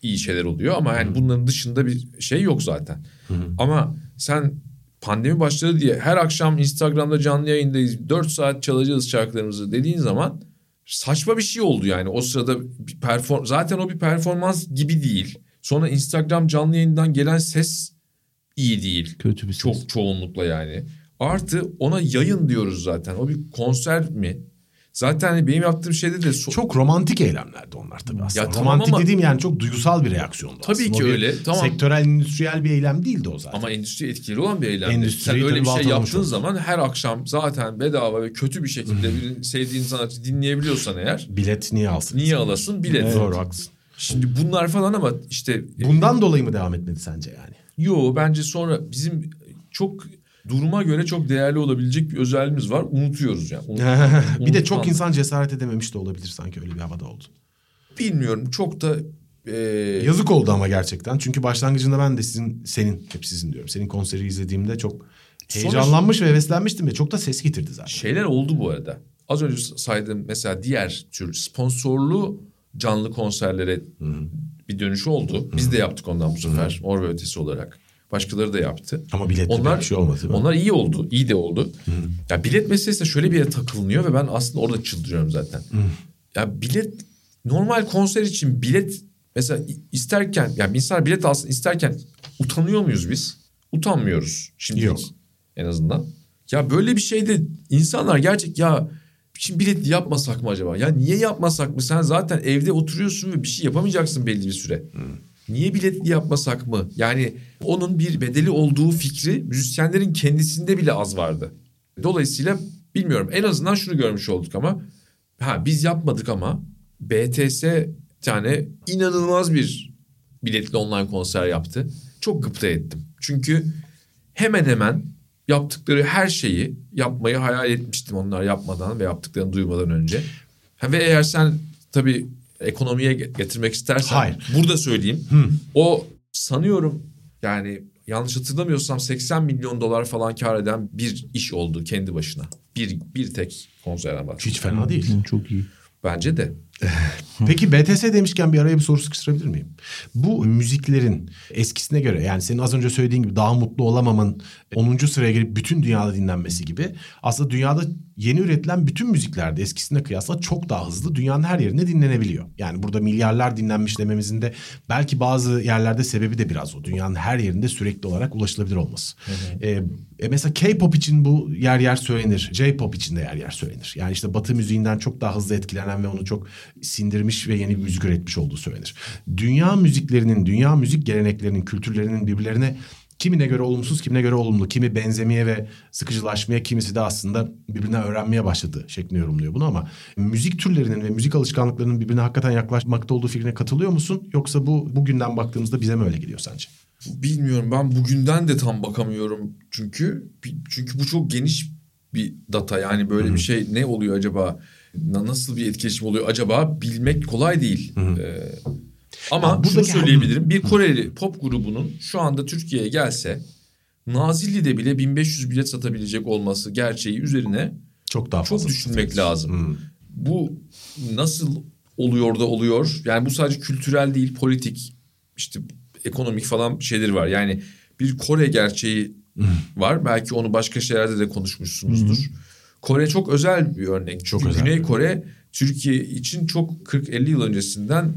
Speaker 3: iyi şeyler oluyor. Ama yani bunların dışında bir şey yok zaten. Ama sen pandemi başladı diye her akşam Instagram'da canlı yayındayız. 4 saat çalacağız şarkılarımızı dediğin zaman saçma bir şey oldu yani. O sırada bir perform zaten o bir performans gibi değil. Sonra Instagram canlı yayından gelen ses iyi değil.
Speaker 4: Kötü bir ses.
Speaker 3: Çok çoğunlukla yani. Artı ona yayın diyoruz zaten. O bir konser mi? Zaten hani benim yaptığım şeyde de so-
Speaker 2: Çok romantik eylemlerdi onlar tabii aslında.
Speaker 3: Ya tamam
Speaker 2: romantik
Speaker 3: ama-
Speaker 2: dediğim yani çok duygusal bir reaksiyondu
Speaker 3: Tabii
Speaker 2: aslında.
Speaker 3: ki
Speaker 2: O
Speaker 3: öyle, tamam.
Speaker 2: Sektörel, endüstriyel bir eylem değildi o zaten.
Speaker 3: Ama endüstri etkileri olan bir eylem.
Speaker 2: Endüstriyi
Speaker 3: Sen öyle bir şey yaptığın
Speaker 2: oldu.
Speaker 3: zaman her akşam zaten bedava ve kötü bir şekilde bir sevdiğin sanatçı dinleyebiliyorsan eğer
Speaker 2: Bilet niye alsın?
Speaker 3: niye alasın bilet.
Speaker 2: Evet, Doğru haklısın.
Speaker 3: Şimdi bunlar falan ama işte
Speaker 2: Bundan dolayı mı devam etmedi sence yani?
Speaker 3: yo bence sonra bizim çok duruma göre çok değerli olabilecek bir özelliğimiz var. Unutuyoruz yani. Unut-
Speaker 2: bir de çok insan cesaret edememiş de olabilir sanki öyle bir havada oldu.
Speaker 3: bilmiyorum çok da e,
Speaker 2: Yazık oldu ama gerçekten. Çünkü başlangıcında ben de sizin, senin, hep sizin diyorum. Senin konseri izlediğimde çok heyecanlanmış ve heveslenmiştim ve çok da ses getirdi zaten.
Speaker 3: şeyler oldu bu arada. Az önce saydığım mesela diğer tür sponsorlu canlı konserlere bir dönüş oldu. Biz de yaptık ondan bu sefer. Ve Ötesi olarak. Başkaları da yaptı.
Speaker 2: Ama biletli
Speaker 3: onlar
Speaker 2: bir şey olmadı değil mi?
Speaker 3: Onlar iyi oldu. iyi de oldu. Ya bilet meselesinde şöyle bir yere takılınıyor ve ben aslında orada çıldırıyorum zaten. Ya bilet normal konser için bilet mesela isterken yani insan bilet alsın isterken utanıyor muyuz biz? Utanmıyoruz şimdi
Speaker 2: Yok.
Speaker 3: en azından. Ya böyle bir şeyde insanlar gerçek ya şimdi bilet yapmasak mı acaba? Ya niye yapmasak mı? Sen zaten evde oturuyorsun ve bir şey yapamayacaksın belli bir süre. Niye biletli yapmasak mı? Yani onun bir bedeli olduğu fikri müzisyenlerin kendisinde bile az vardı. Dolayısıyla bilmiyorum en azından şunu görmüş olduk ama ha biz yapmadık ama BTS tane inanılmaz bir biletli online konser yaptı. Çok gıpta ettim. Çünkü hemen hemen yaptıkları her şeyi yapmayı hayal etmiştim onlar yapmadan ve yaptıklarını duymadan önce. Ha, ve eğer sen tabii ekonomiye getirmek istersen
Speaker 2: Hayır.
Speaker 3: burada söyleyeyim. O sanıyorum yani yanlış hatırlamıyorsam 80 milyon dolar falan kar eden bir iş oldu kendi başına. Bir, bir tek konserden bahsediyorum.
Speaker 2: Hiç fena değil.
Speaker 4: Çok iyi.
Speaker 3: Bence de.
Speaker 2: Peki BTS demişken bir araya bir soru sıkıştırabilir miyim? Bu müziklerin eskisine göre yani senin az önce söylediğin gibi daha mutlu olamamın 10. sıraya gelip bütün dünyada dinlenmesi gibi aslında dünyada yeni üretilen bütün müziklerde eskisine kıyasla çok daha hızlı dünyanın her yerinde dinlenebiliyor. Yani burada milyarlar dinlenmiş dememizin de belki bazı yerlerde sebebi de biraz o. Dünyanın her yerinde sürekli olarak ulaşılabilir olması. Ee, e mesela K-pop için bu yer yer söylenir. J-pop için de yer yer söylenir. Yani işte Batı müziğinden çok daha hızlı etkilenen ve onu çok sindirmiş ve yeni bir müzik üretmiş olduğu söylenir. Dünya müziklerinin, dünya müzik geleneklerinin, kültürlerinin birbirlerine kimine göre olumsuz, kimine göre olumlu, kimi benzemeye ve sıkıcılaşmaya, kimisi de aslında birbirine öğrenmeye başladı şeklinde yorumluyor bunu ama müzik türlerinin ve müzik alışkanlıklarının birbirine hakikaten yaklaşmakta olduğu fikrine katılıyor musun? Yoksa bu bugünden baktığımızda bize mi öyle geliyor sence?
Speaker 3: Bilmiyorum ben bugünden de tam bakamıyorum çünkü çünkü bu çok geniş bir data yani böyle bir şey ne oluyor acaba nasıl bir etkileşim oluyor acaba bilmek kolay değil. Ee, ama
Speaker 2: Ha,
Speaker 3: şunu söyleyebilirim bir Koreli pop grubunun şu anda Türkiye'ye gelse Nazilli'de bile 1500 bilet satabilecek olması gerçeği üzerine
Speaker 2: Çok daha
Speaker 3: çok
Speaker 2: fazla.
Speaker 3: düşünmek lazım.
Speaker 2: Hmm.
Speaker 3: Bu nasıl oluyor da oluyor? Yani bu sadece kültürel değil, politik, işte ekonomik falan şeyleri var. Yani bir Kore gerçeği var. Belki onu başka şeylerde de konuşmuşsunuzdur. Kore çok özel bir örnek.
Speaker 2: Çok
Speaker 3: Çünkü
Speaker 2: özel.
Speaker 3: Güney Kore Türkiye için çok 40-50 yıl öncesinden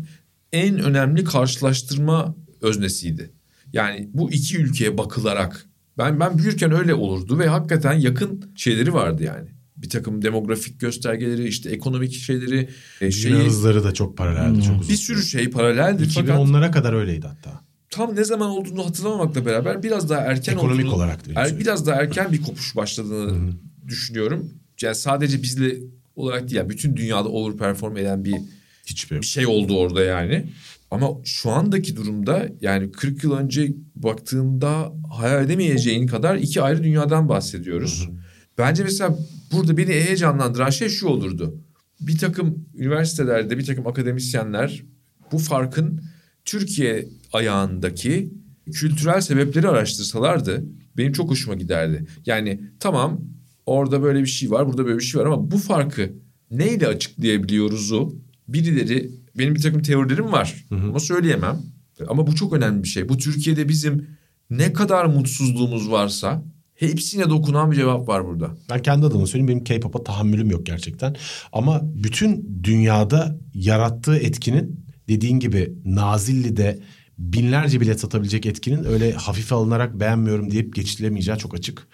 Speaker 3: en önemli karşılaştırma öznesiydi. Yani bu iki ülkeye bakılarak ben ben büyürken öyle olurdu ve hakikaten yakın şeyleri vardı yani. Bir takım demografik göstergeleri, işte ekonomik şeyleri, e, şeyi
Speaker 2: hızları da çok paraleldi. Çok uzun.
Speaker 3: bir sürü şey paraleldir fakat
Speaker 2: 2010'lara kadar öyleydi hatta.
Speaker 3: Tam ne zaman olduğunu hatırlamamakla beraber biraz daha erken
Speaker 2: Ekonomik
Speaker 3: olduğunu,
Speaker 2: olarak
Speaker 3: er- biraz daha erken bir kopuş başladığını düşünüyorum. Yani sadece bizle olarak değil yani bütün dünyada overperform eden bir
Speaker 2: Hiçbir
Speaker 3: bir şey oldu orada yani. Ama şu andaki durumda yani 40 yıl önce baktığında hayal edemeyeceğin kadar iki ayrı dünyadan bahsediyoruz. Bence mesela burada beni heyecanlandıran şey şu olurdu. Bir takım üniversitelerde bir takım akademisyenler bu farkın Türkiye ayağındaki kültürel sebepleri araştırsalardı benim çok hoşuma giderdi. Yani tamam orada böyle bir şey var burada böyle bir şey var ama bu farkı neyle açıklayabiliyoruzu birileri benim bir takım teorilerim var ama söyleyemem. Ama bu çok önemli bir şey. Bu Türkiye'de bizim ne kadar mutsuzluğumuz varsa hepsine dokunan bir cevap var burada.
Speaker 2: Ben kendi adıma söyleyeyim benim K-pop'a tahammülüm yok gerçekten. Ama bütün dünyada yarattığı etkinin dediğin gibi Nazilli'de binlerce bilet satabilecek etkinin öyle hafife alınarak beğenmiyorum deyip geçilemeyeceği çok açık.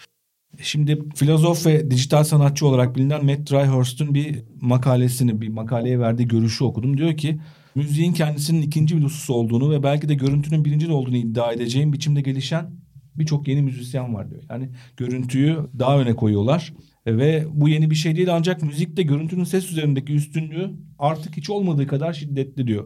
Speaker 4: Şimdi filozof ve dijital sanatçı olarak bilinen Matt Dryhurst'un bir makalesini, bir makaleye verdiği görüşü okudum. Diyor ki müziğin kendisinin ikinci bir hususu olduğunu ve belki de görüntünün birinci de olduğunu iddia edeceğim biçimde gelişen birçok yeni müzisyen var diyor. Yani görüntüyü daha öne koyuyorlar ve bu yeni bir şey değil ancak müzikte görüntünün ses üzerindeki üstünlüğü artık hiç olmadığı kadar şiddetli diyor.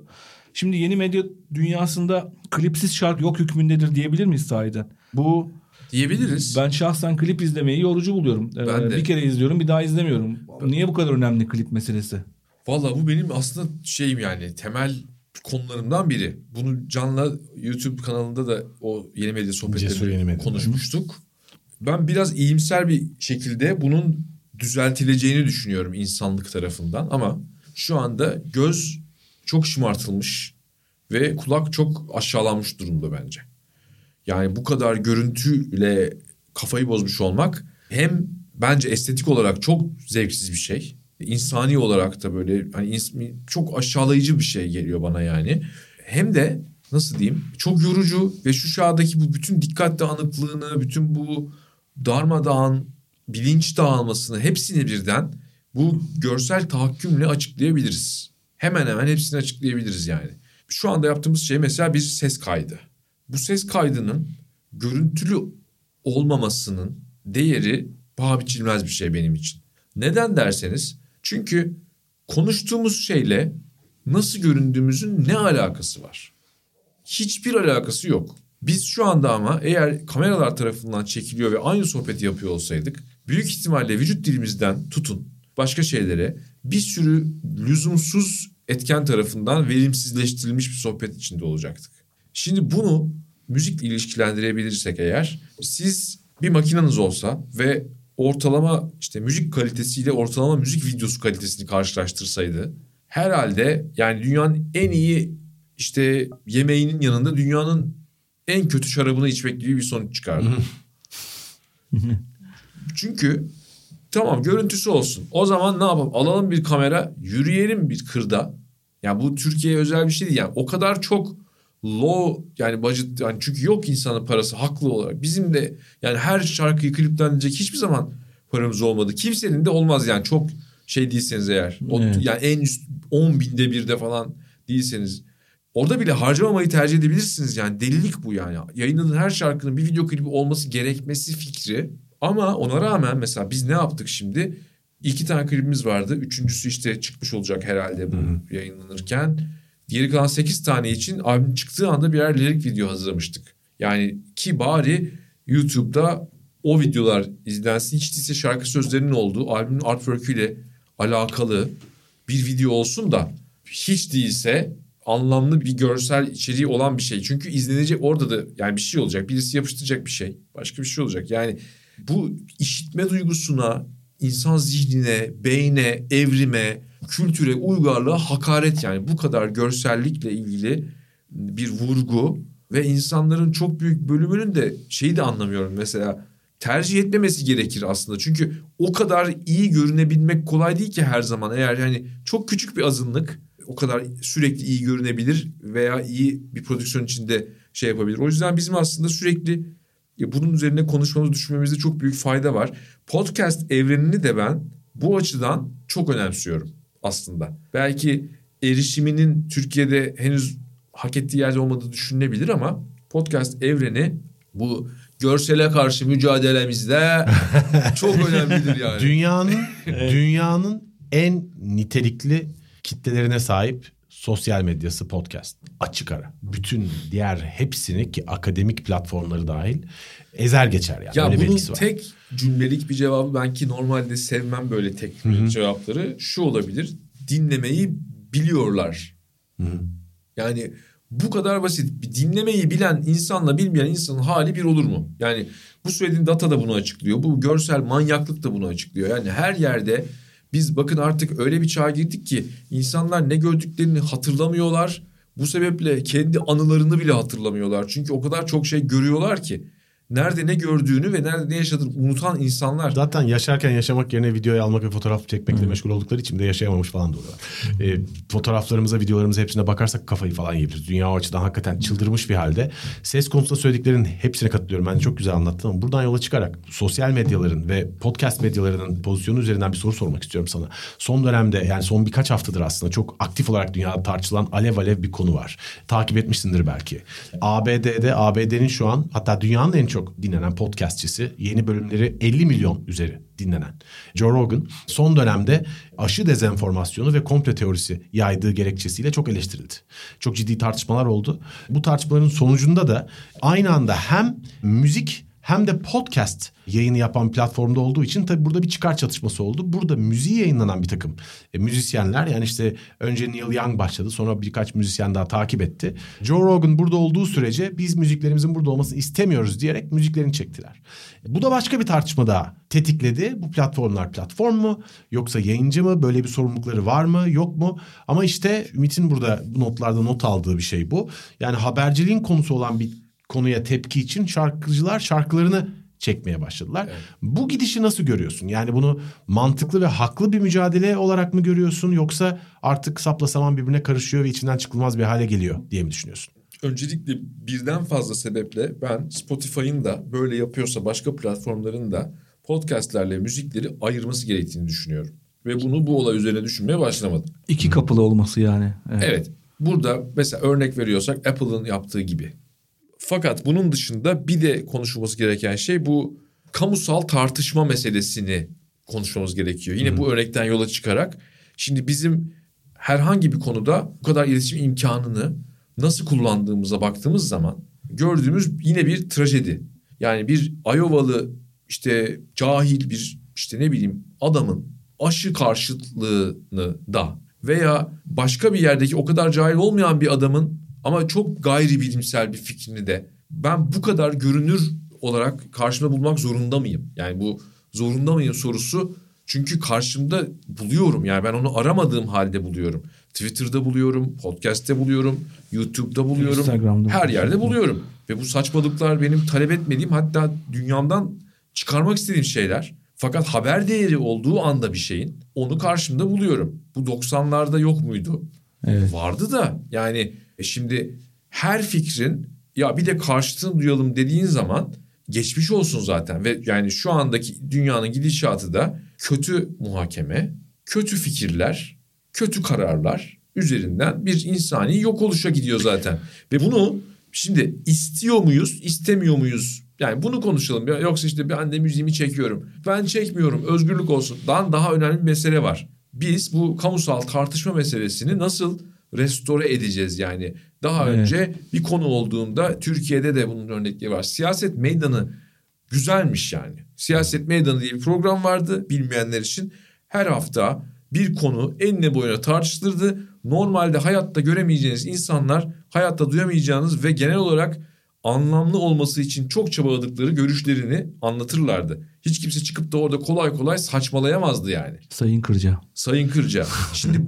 Speaker 4: Şimdi yeni medya dünyasında klipsiz şarkı yok hükmündedir diyebilir miyiz sahiden? Bu
Speaker 3: Diyebiliriz.
Speaker 4: ben şahsen klip izlemeyi yorucu buluyorum. Ee,
Speaker 3: Ben de.
Speaker 4: Bir kere izliyorum bir daha izlemiyorum. Niye bu kadar önemli klip meselesi?
Speaker 3: Valla bu benim aslında şeyim yani temel konularımdan biri. Bunu Can'la YouTube kanalında da o yeni medya sohbetlerinde konuşmuştuk. Ben biraz iyimser bir şekilde bunun düzeltileceğini düşünüyorum insanlık tarafından ama şu anda göz çok şımartılmış ve kulak çok aşağılanmış durumda bence. Yani bu kadar görüntüyle kafayı bozmuş olmak hem bence estetik olarak çok zevksiz bir şey. İnsani olarak da böyle hani çok aşağılayıcı bir şey geliyor bana yani. Hem de nasıl diyeyim çok yorucu ve şu çağdaki bu bütün dikkat dağınıklığını, bütün bu darmadağın bilinç dağılmasını hepsini birden bu görsel tahakkümle açıklayabiliriz. Hemen hemen hepsini açıklayabiliriz yani. Şu anda yaptığımız şey mesela bir ses kaydı. Bu ses kaydının görüntülü olmamasının değeri paha biçilmez bir şey benim için. Neden derseniz çünkü konuştuğumuz şeyle nasıl göründüğümüzün ne alakası var? Hiçbir alakası yok. Biz şu anda ama eğer kameralar tarafından çekiliyor ve aynı sohbeti yapıyor olsaydık büyük ihtimalle vücut dilimizden tutun başka şeylere bir sürü lüzumsuz etken tarafından verimsizleştirilmiş bir sohbet içinde olacaktık. Şimdi bunu müzikle ilişkilendirebilirsek eğer siz bir makineniz olsa ve ortalama işte müzik kalitesiyle ortalama müzik videosu kalitesini karşılaştırsaydı herhalde yani dünyanın en iyi işte yemeğinin yanında dünyanın en kötü şarabını içmek gibi bir sonuç çıkardı. Çünkü tamam görüntüsü olsun. O zaman ne yapalım? Alalım bir kamera, yürüyelim bir kırda. Yani bu Türkiye'ye özel bir şey değil. Yani o kadar çok low yani budget yani çünkü yok insanın parası haklı olarak. Bizim de yani her şarkıyı kliplenecek hiçbir zaman paramız olmadı. Kimsenin de olmaz yani çok şey değilseniz eğer. O,
Speaker 4: Evet.
Speaker 3: Yani en üst 10 binde birde falan değilseniz. Orada bile harcamamayı tercih edebilirsiniz yani delilik bu yani. Yayınladığın her şarkının bir video klibi olması gerekmesi fikri. Ama ona rağmen mesela biz ne yaptık şimdi? İki tane klibimiz vardı. Üçüncüsü işte çıkmış olacak herhalde bu yayınlanırken. Geri kalan sekiz tane için albüm çıktığı anda birer lirik video hazırlamıştık. Yani ki bari YouTube'da o videolar izlensin. Hiç değilse şarkı sözlerinin olduğu albümün artwork'üyle alakalı bir video olsun da hiç değilse anlamlı bir görsel içeriği olan bir şey. Çünkü izlenecek orada da yani bir şey olacak. Birisi yapıştıracak bir şey. Başka bir şey olacak. Yani bu işitme duygusuna, insan zihnine, beyne, evrime, kültüre, uygarlığa hakaret yani. Bu kadar görsellikle ilgili bir vurgu ve insanların çok büyük bölümünün de şeyi de anlamıyorum mesela tercih etmemesi gerekir aslında. Çünkü o kadar iyi görünebilmek kolay değil ki her zaman. Eğer yani çok küçük bir azınlık o kadar sürekli iyi görünebilir veya iyi bir prodüksiyon içinde şey yapabilir. O yüzden bizim aslında sürekli ya bunun üzerine konuşmamız, düşünmemizde çok büyük fayda var. Podcast evrenini de ben bu açıdan çok önemsiyorum aslında. Belki erişiminin Türkiye'de henüz hak ettiği yerde olmadığı düşünülebilir ama podcast evreni bu görsele karşı mücadelemizde çok önemlidir yani.
Speaker 2: Dünyanın dünyanın en nitelikli kitlelerine sahip sosyal medyası podcast. Açık ara. Bütün diğer hepsini ki akademik platformları dahil ezer geçer yani.
Speaker 3: Ya
Speaker 2: Öyle bir
Speaker 3: bunun
Speaker 2: var.
Speaker 3: tek cümlelik bir cevabı ben ki normalde sevmem böyle tek cevapları şu olabilir. Dinlemeyi biliyorlar. Yani bu kadar basit. Bir dinlemeyi bilen insanla bilmeyen insanın hali bir olur mu? Yani bu söylediğin data da bunu açıklıyor. Bu görsel manyaklık da bunu açıklıyor. Yani her yerde biz bakın artık öyle bir çağa girdik ki insanlar ne gördüklerini hatırlamıyorlar. Bu sebeple kendi anılarını bile hatırlamıyorlar. Çünkü o kadar çok şey görüyorlar ki. Nerede ne gördüğünü ve nerede ne yaşadığını unutan insanlar.
Speaker 2: Zaten yaşarken yaşamak yerine videoyu almak ve fotoğraf çekmekle meşgul oldukları için de yaşayamamış falan da oluyorlar. Ee, fotoğraflarımıza, videolarımıza hepsine bakarsak kafayı falan yiyebiliriz. Dünya o açıdan hakikaten çıldırmış bir halde. Ses konusunda söylediklerin hepsine katılıyorum. Ben çok güzel anlattın ama buradan yola çıkarak sosyal medyaların ve podcast medyalarının pozisyonu üzerinden bir soru sormak istiyorum sana. Son dönemde yani son birkaç haftadır aslında çok aktif olarak dünyada tartışılan alev alev bir konu var. Takip etmişsindir belki. ABD'de, ABD'nin şu an hatta dünyanın en çok dinlenen podcastçisi yeni bölümleri 50 milyon üzeri dinlenen Joe Rogan son dönemde aşı dezenformasyonu ve komple teorisi yaydığı gerekçesiyle çok eleştirildi. Çok ciddi tartışmalar oldu. Bu tartışmaların sonucunda da aynı anda hem müzik hem de podcast yayını yapan platformda olduğu için tabii burada bir çıkar çatışması oldu. Burada müziği yayınlanan bir takım e, müzisyenler yani işte önce Neil Young başladı sonra birkaç müzisyen daha takip etti. Joe Rogan burada olduğu sürece biz müziklerimizin burada olmasını istemiyoruz diyerek müziklerini çektiler. Bu da başka bir tartışma daha tetikledi. Bu platformlar platform mu yoksa yayıncı mı böyle bir sorumlulukları var mı yok mu? Ama işte Ümit'in burada bu notlarda not aldığı bir şey bu. Yani haberciliğin konusu olan bir konuya tepki için şarkıcılar şarkılarını çekmeye başladılar. Bu gidişi nasıl görüyorsun? Yani bunu mantıklı ve haklı bir mücadele olarak mı görüyorsun yoksa artık sapla saman birbirine karışıyor ve içinden çıkılmaz bir hale geliyor diye mi düşünüyorsun?
Speaker 3: Öncelikle birden fazla sebeple ben Spotify'ın da böyle yapıyorsa başka platformların da podcastlerle müzikleri ayırması gerektiğini düşünüyorum. Ve bunu bu olay üzerine düşünmeye başlamadım.
Speaker 4: İki kapılı olması yani. Evet.
Speaker 3: Evet. Burada mesela örnek veriyorsak Apple'ın yaptığı gibi. Fakat bunun dışında bir de konuşulması gereken şey bu kamusal tartışma meselesini konuşmamız gerekiyor. Yine bu örnekten yola çıkarak şimdi bizim herhangi bir konuda bu kadar iletişim imkanını nasıl kullandığımıza baktığımız zaman gördüğümüz yine bir trajedi. Yani bir Iowalı işte cahil bir işte ne bileyim adamın aşı karşıtlığını da veya başka bir yerdeki o kadar cahil olmayan bir adamın ama çok gayri bilimsel bir fikrini de ben bu kadar görünür olarak karşımda bulmak zorunda mıyım? Yani bu zorunda mıyım sorusu çünkü karşımda buluyorum yani ben onu aramadığım halde buluyorum. Twitter'da buluyorum, podcast'te buluyorum, YouTube'da buluyorum.
Speaker 4: Instagram'da
Speaker 3: her yerde buluyorum. Ve bu saçmalıklar benim talep etmediğim hatta dünyamdan çıkarmak istediğim şeyler. Fakat haber değeri olduğu anda bir şeyin onu karşımda buluyorum. Bu 90'larda yok muydu?
Speaker 4: Evet.
Speaker 3: Vardı da yani e şimdi her fikrin ya bir de karşıtını duyalım dediğin zaman geçmiş olsun zaten ve yani şu andaki dünyanın gidişatı da kötü muhakeme, kötü fikirler, kötü kararlar üzerinden bir insani yok oluşa gidiyor zaten. Ve bunu şimdi istiyor muyuz, istemiyor muyuz? Yani bunu konuşalım. Yoksa işte ben de müziğimi çekiyorum. Ben çekmiyorum. Özgürlük olsun. Daha daha önemli bir mesele var. Biz bu kamusal tartışma meselesini nasıl restore edeceğiz yani? Daha
Speaker 4: Evet.
Speaker 3: önce bir konu olduğunda Türkiye'de de bunun örnekleri var. Siyaset meydanı güzelmiş yani. Siyaset Meydanı diye bir program vardı bilmeyenler için. Her hafta bir konu enine boyuna tartışılırdı. Normalde hayatta göremeyeceğiniz insanlar, hayatta duyamayacağınız ve genel olarak anlamlı olması için çok çabaladıkları görüşlerini anlatırlardı. Hiç kimse çıkıp da orada kolay kolay saçmalayamazdı yani.
Speaker 4: Sayın Kırca.
Speaker 3: Sayın Kırca. Şimdi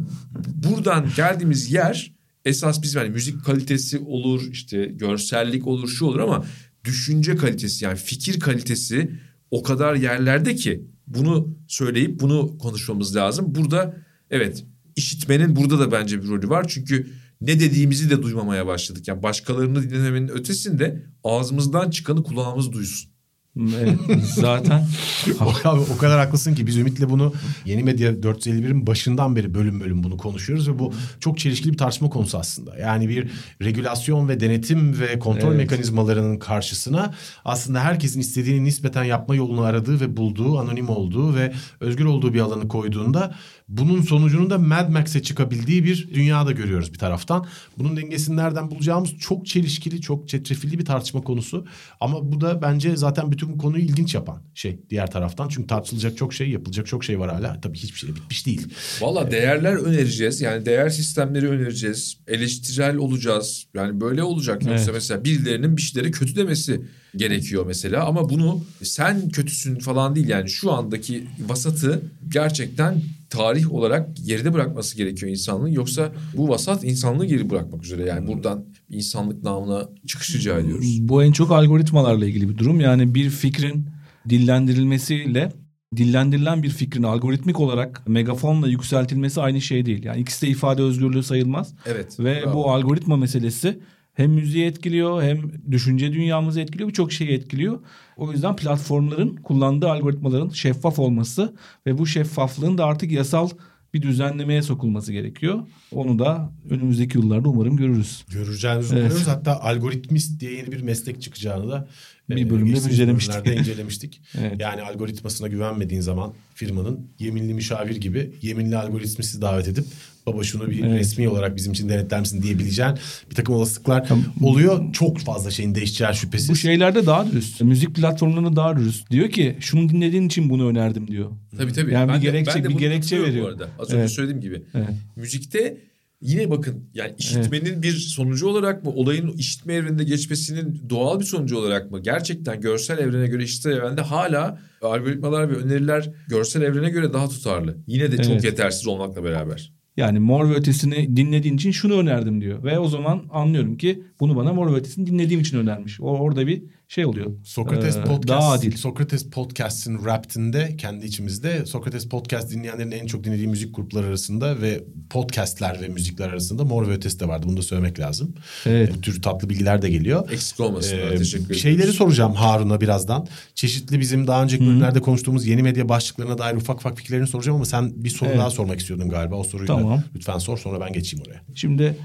Speaker 3: buradan geldiğimiz yer esas biz yani müzik kalitesi olur, işte görsellik olur, şu olur ama düşünce kalitesi yani fikir kalitesi o kadar yerlerde ki bunu söyleyip bunu konuşmamız lazım. Burada evet işitmenin burada da bence bir rolü var. Çünkü ne dediğimizi de duymamaya başladık. Yani başkalarını dinlemenin ötesinde ağzımızdan çıkanı kulağımız duysun.
Speaker 4: Evet, zaten
Speaker 2: Abi o kadar haklısın ki biz Ümit'le bunu Yeni Medya 451'in başından beri bölüm bölüm bunu konuşuyoruz ve bu çok çelişkili bir tartışma konusu aslında. Yani bir regülasyon ve denetim ve kontrol
Speaker 4: Evet.
Speaker 2: mekanizmalarının karşısına aslında herkesin istediğini nispeten yapma yolunu aradığı ve bulduğu, anonim olduğu ve özgür olduğu bir alanı koyduğunda bunun sonucunun da Mad Max'e çıkabildiği bir dünyada görüyoruz bir taraftan. Bunun dengesini nereden bulacağımız çok çelişkili, çok çetrefilli bir tartışma konusu. Ama bu da bence zaten bütün bu konuyu ilginç yapan şey diğer taraftan. Çünkü tartışılacak çok şey, yapılacak çok şey var hala. Tabii hiçbir şey de bitmiş değil.
Speaker 3: Valla değerler önereceğiz. Yani değer sistemleri önereceğiz. Eleştirel olacağız. Yani böyle olacak. Yoksa
Speaker 4: Evet.
Speaker 3: mesela birilerinin bir şeyleri kötü demesi gerekiyor mesela. Ama bunu sen kötüsün falan değil. Yani şu andaki vasatı gerçekten tarih olarak geride bırakması gerekiyor insanlığın. Yoksa bu vasat insanlığı geri bırakmak üzere. Yani buradan insanlık namına çıkış rica ediyoruz.
Speaker 4: bu en çok algoritmalarla ilgili bir durum. Yani bir fikrin dillendirilmesiyle dillendirilen bir fikrin algoritmik olarak megafonla yükseltilmesi aynı şey değil. Yani ikisi de ifade özgürlüğü sayılmaz.
Speaker 3: Evet.
Speaker 4: Ve
Speaker 3: bravo.
Speaker 4: bu algoritma meselesi hem müziği etkiliyor hem düşünce dünyamızı etkiliyor birçok şeyi etkiliyor. O yüzden platformların kullandığı algoritmaların şeffaf olması ve bu şeffaflığın da artık yasal bir düzenlemeye sokulması gerekiyor. Onu da önümüzdeki yıllarda umarım görürüz.
Speaker 2: Göreceğimizi
Speaker 4: Evet.
Speaker 2: umuyoruz. Hatta algoritmist diye yeni bir meslek çıkacağını da
Speaker 4: Bir bölümde
Speaker 2: bölümlerde incelemiştik.
Speaker 4: Evet.
Speaker 2: Yani algoritmasına güvenmediğin zaman firmanın yeminli müşavir gibi yeminli algoritmisti davet edip baba şunu bir
Speaker 4: Evet.
Speaker 2: resmi olarak bizim için denetler misin diyebileceğin bir takım olasılıklar oluyor. Çok fazla şeyin değişeceği şüphesiz.
Speaker 4: Bu şeylerde daha dürüst. Müzik platformlarında daha dürüst. Diyor ki şunu dinlediğin için bunu önerdim diyor.
Speaker 3: Tabii tabii.
Speaker 4: Yani bir
Speaker 3: Ben de-
Speaker 4: gerekçe-
Speaker 3: ben de
Speaker 4: bir gerekçe veriyor.
Speaker 3: Bu arada. Az önce
Speaker 4: Evet.
Speaker 3: söylediğim gibi.
Speaker 4: Evet.
Speaker 3: Müzikte yine bakın yani işitmenin bir sonucu olarak mı olayın işitme evreninde geçmesinin doğal bir sonucu olarak mı gerçekten görsel evrene göre işitsel evrende hala algoritmalar ve öneriler görsel evrene göre daha tutarlı. Yine de çok
Speaker 4: Evet.
Speaker 3: yetersiz olmakla beraber.
Speaker 4: Yani Mor ve Ötesi'ni dinlediğin için şunu önerdim diyor. Ve o zaman anlıyorum ki bunu bana Mor Ötesi'ni dinlediğim için önermiş. O orada bir şey oluyor.
Speaker 2: Sokrates
Speaker 4: Ee,
Speaker 2: Podcast,
Speaker 4: Daha adil.
Speaker 2: Sokrates Podcast'ın Wrapped'inde kendi içimizde Sokrates Podcast dinleyenlerin en çok dinlediği müzik grupları arasında ve podcastler ve müzikler arasında Mor ve Ötesi de vardı. Bunu da söylemek lazım.
Speaker 4: Evet.
Speaker 2: Bu tür tatlı bilgiler de geliyor.
Speaker 3: Eksik olmasınlar.
Speaker 2: Ee,
Speaker 3: Teşekkür ederim.
Speaker 2: Şeyleri soracağım Harun'a birazdan. Çeşitli bizim daha önceki bölümlerde konuştuğumuz yeni medya başlıklarına dair ufak ufak fikirlerini soracağım ama sen bir soru
Speaker 4: Evet.
Speaker 2: daha sormak istiyordun galiba. O soruyu da
Speaker 4: Tamam.
Speaker 2: lütfen sor sonra ben geçeyim oraya.
Speaker 4: Şimdi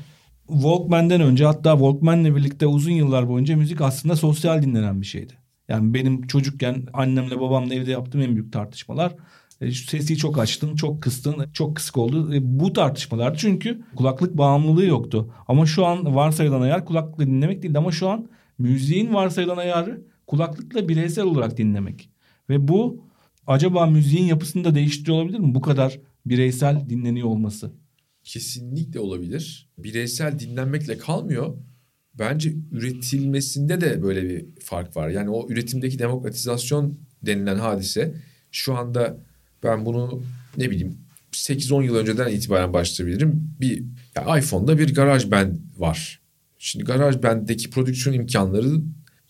Speaker 4: Walkman'den önce hatta Walkman'le birlikte uzun yıllar boyunca müzik aslında sosyal dinlenen bir şeydi. Yani benim çocukken annemle babamla evde yaptığım en büyük tartışmalar e, sesi çok açtın, çok kıstın, çok kısık oldu. E, bu tartışmalardı çünkü kulaklık bağımlılığı yoktu. Ama şu an varsayılan ayar kulaklıkla dinlemek değil ama şu an müziğin varsayılan ayarı kulaklıkla bireysel olarak dinlemek. Ve bu acaba müziğin yapısını da değiştiriyor olabilir mi? Bu kadar bireysel dinleniyor olması.
Speaker 3: Kesinlikle olabilir. Bireysel dinlenmekle kalmıyor. Bence üretilmesinde de böyle bir fark var. Yani o üretimdeki demokratizasyon denilen hadise şu anda ben bunu ne bileyim 8-10 yıl önceden itibaren başlayabilirim. Bir ya iPhone'da bir GarageBand var. Şimdi GarageBand'deki prodüksiyon imkanları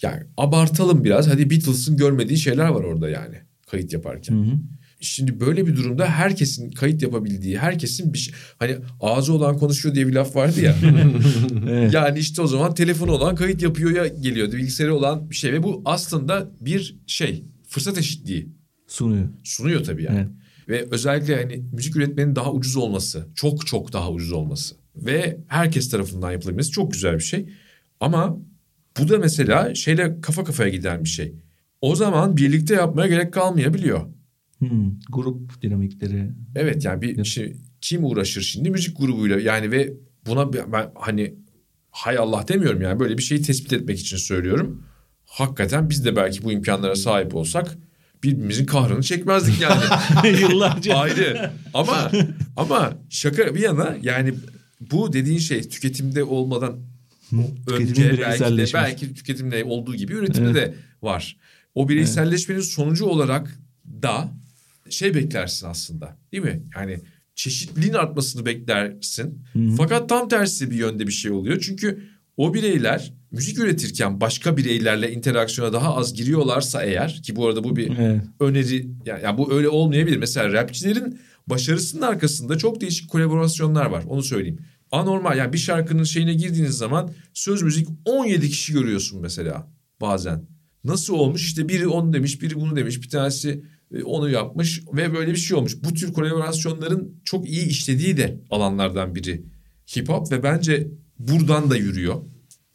Speaker 3: yani abartalım biraz. Hadi Beatles'ın görmediği şeyler var orada yani kayıt yaparken.
Speaker 4: Hı hı.
Speaker 3: Şimdi böyle bir durumda herkesin kayıt yapabildiği, herkesin bir şey... Hani ağzı olan konuşuyor diye bir laf vardı ya.
Speaker 4: Evet.
Speaker 3: yani işte o zaman telefonu olan kayıt yapıyor ya geliyordu. Bilgisayarı olan bir şey ve bu aslında bir şey fırsat eşitliği
Speaker 4: Sunuyor.
Speaker 3: sunuyor tabii yani.
Speaker 4: Evet.
Speaker 3: Ve özellikle hani müzik üretmenin daha ucuz olması, çok çok daha ucuz olması ve herkes tarafından yapılabilmesi çok güzel bir şey. Ama bu da mesela şeyle kafa kafaya giden bir şey. O zaman birlikte yapmaya gerek kalmayabiliyor.
Speaker 4: Hmm, grup dinamikleri.
Speaker 3: Evet yani bir şey, kim uğraşır şimdi müzik grubuyla yani ve buna ben, hani hay Allah demiyorum yani böyle bir şeyi tespit etmek için söylüyorum. Hakikaten biz de belki bu imkanlara sahip olsak birbirimizin kahrını çekmezdik yani.
Speaker 4: Yıllarca.
Speaker 3: Ayrı. Ama ama şaka bir yana yani bu dediğin şey tüketimde olmadan
Speaker 4: tüketimin
Speaker 3: önce belki de belki tüketimde olduğu gibi üretimde de var. O bireyselleşmenin sonucu olarak da şey beklersin aslında değil mi? Yani çeşitliliğin artmasını beklersin. Fakat tam tersi bir yönde bir şey oluyor. Çünkü o bireyler müzik üretirken başka bireylerle interaksiyona daha az giriyorlarsa eğer ki bu arada bu bir
Speaker 4: Evet.
Speaker 3: öneri yani, yani bu öyle olmayabilir. Mesela rapçilerin başarısının arkasında çok değişik kolaborasyonlar var. Onu söyleyeyim. Anormal yani bir şarkının şeyine girdiğiniz zaman söz müzik 17 kişi görüyorsun mesela bazen. Nasıl olmuş işte biri onu demiş biri bunu demiş bir tanesi onu yapmış ve böyle bir şey olmuş. Bu tür kolaborasyonların çok iyi işlediği de alanlardan biri hip hop ve bence buradan da yürüyor.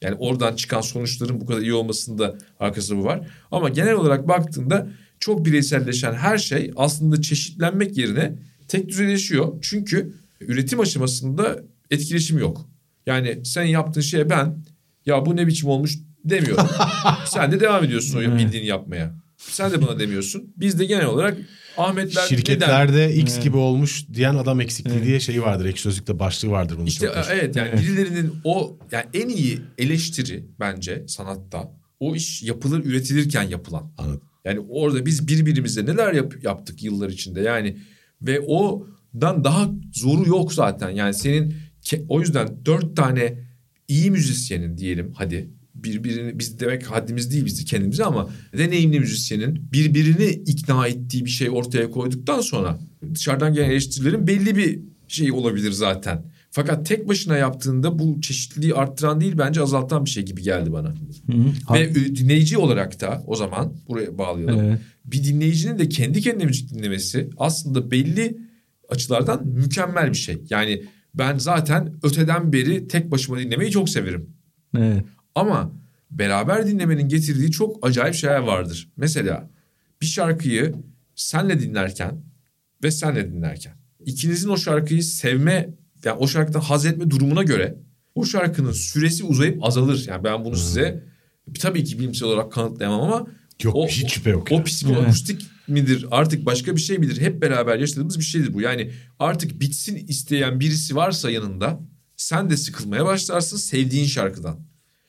Speaker 3: Yani oradan çıkan sonuçların bu kadar iyi olmasında arkası bu var. Ama genel olarak baktığında çok bireyselleşen her şey aslında çeşitlenmek yerine tek düzeleşiyor. Çünkü üretim aşamasında etkileşim yok. Yani sen yaptığın şeye ben ya bu ne biçim olmuş demiyorum. sen de devam ediyorsun o bildiğini yapmaya. Sen de buna demiyorsun. Biz de genel olarak Ahmetler neden?
Speaker 2: Şirketlerde X gibi olmuş diyen adam eksikliği diye şey vardır. Ekşi Sözlük'te başlığı vardır bunun
Speaker 3: İşte
Speaker 2: çok
Speaker 3: evet yani birilerinin o yani en iyi eleştiri bence sanatta o iş yapılır üretilirken yapılan.
Speaker 2: Anladım.
Speaker 3: Yani orada biz birbirimize neler yap- yaptık yıllar içinde yani ve odan daha zoru yok zaten. Yani senin o yüzden dört tane iyi müzisyenin diyelim hadi birbirini biz demek haddimiz değil biz kendimize ama deneyimli müzisyenin birbirini ikna ettiği bir şey ortaya koyduktan sonra dışarıdan gelen eleştirilerin belli bir şey olabilir zaten. Fakat tek başına yaptığında bu çeşitliliği arttıran değil bence azaltan bir şey gibi geldi bana.
Speaker 4: Hı.
Speaker 3: Ve ü- dinleyici olarak da o zaman buraya bağlayalım.
Speaker 4: Evet.
Speaker 3: Bir dinleyicinin de kendi kendine müzik dinlemesi aslında belli açılardan mükemmel bir şey. Yani ben zaten öteden beri tek başıma dinlemeyi çok severim.
Speaker 4: Evet.
Speaker 3: Ama beraber dinlemenin getirdiği çok acayip şeyler vardır. Mesela bir şarkıyı senle dinlerken ve senle dinlerken ikinizin o şarkıyı sevme yani o şarkıdan haz etme durumuna göre o şarkının süresi uzayıp azalır. Yani ben bunu size tabii ki bilimsel olarak kanıtlayamam ama
Speaker 2: Yok
Speaker 3: o,
Speaker 2: hiç şüphe yok.
Speaker 3: o
Speaker 2: yani.
Speaker 3: psikoakustik midir artık başka bir şey midir? Hep beraber yaşadığımız bir şeydir bu. Yani artık bitsin isteyen birisi varsa yanında sen de sıkılmaya başlarsın sevdiğin şarkıdan.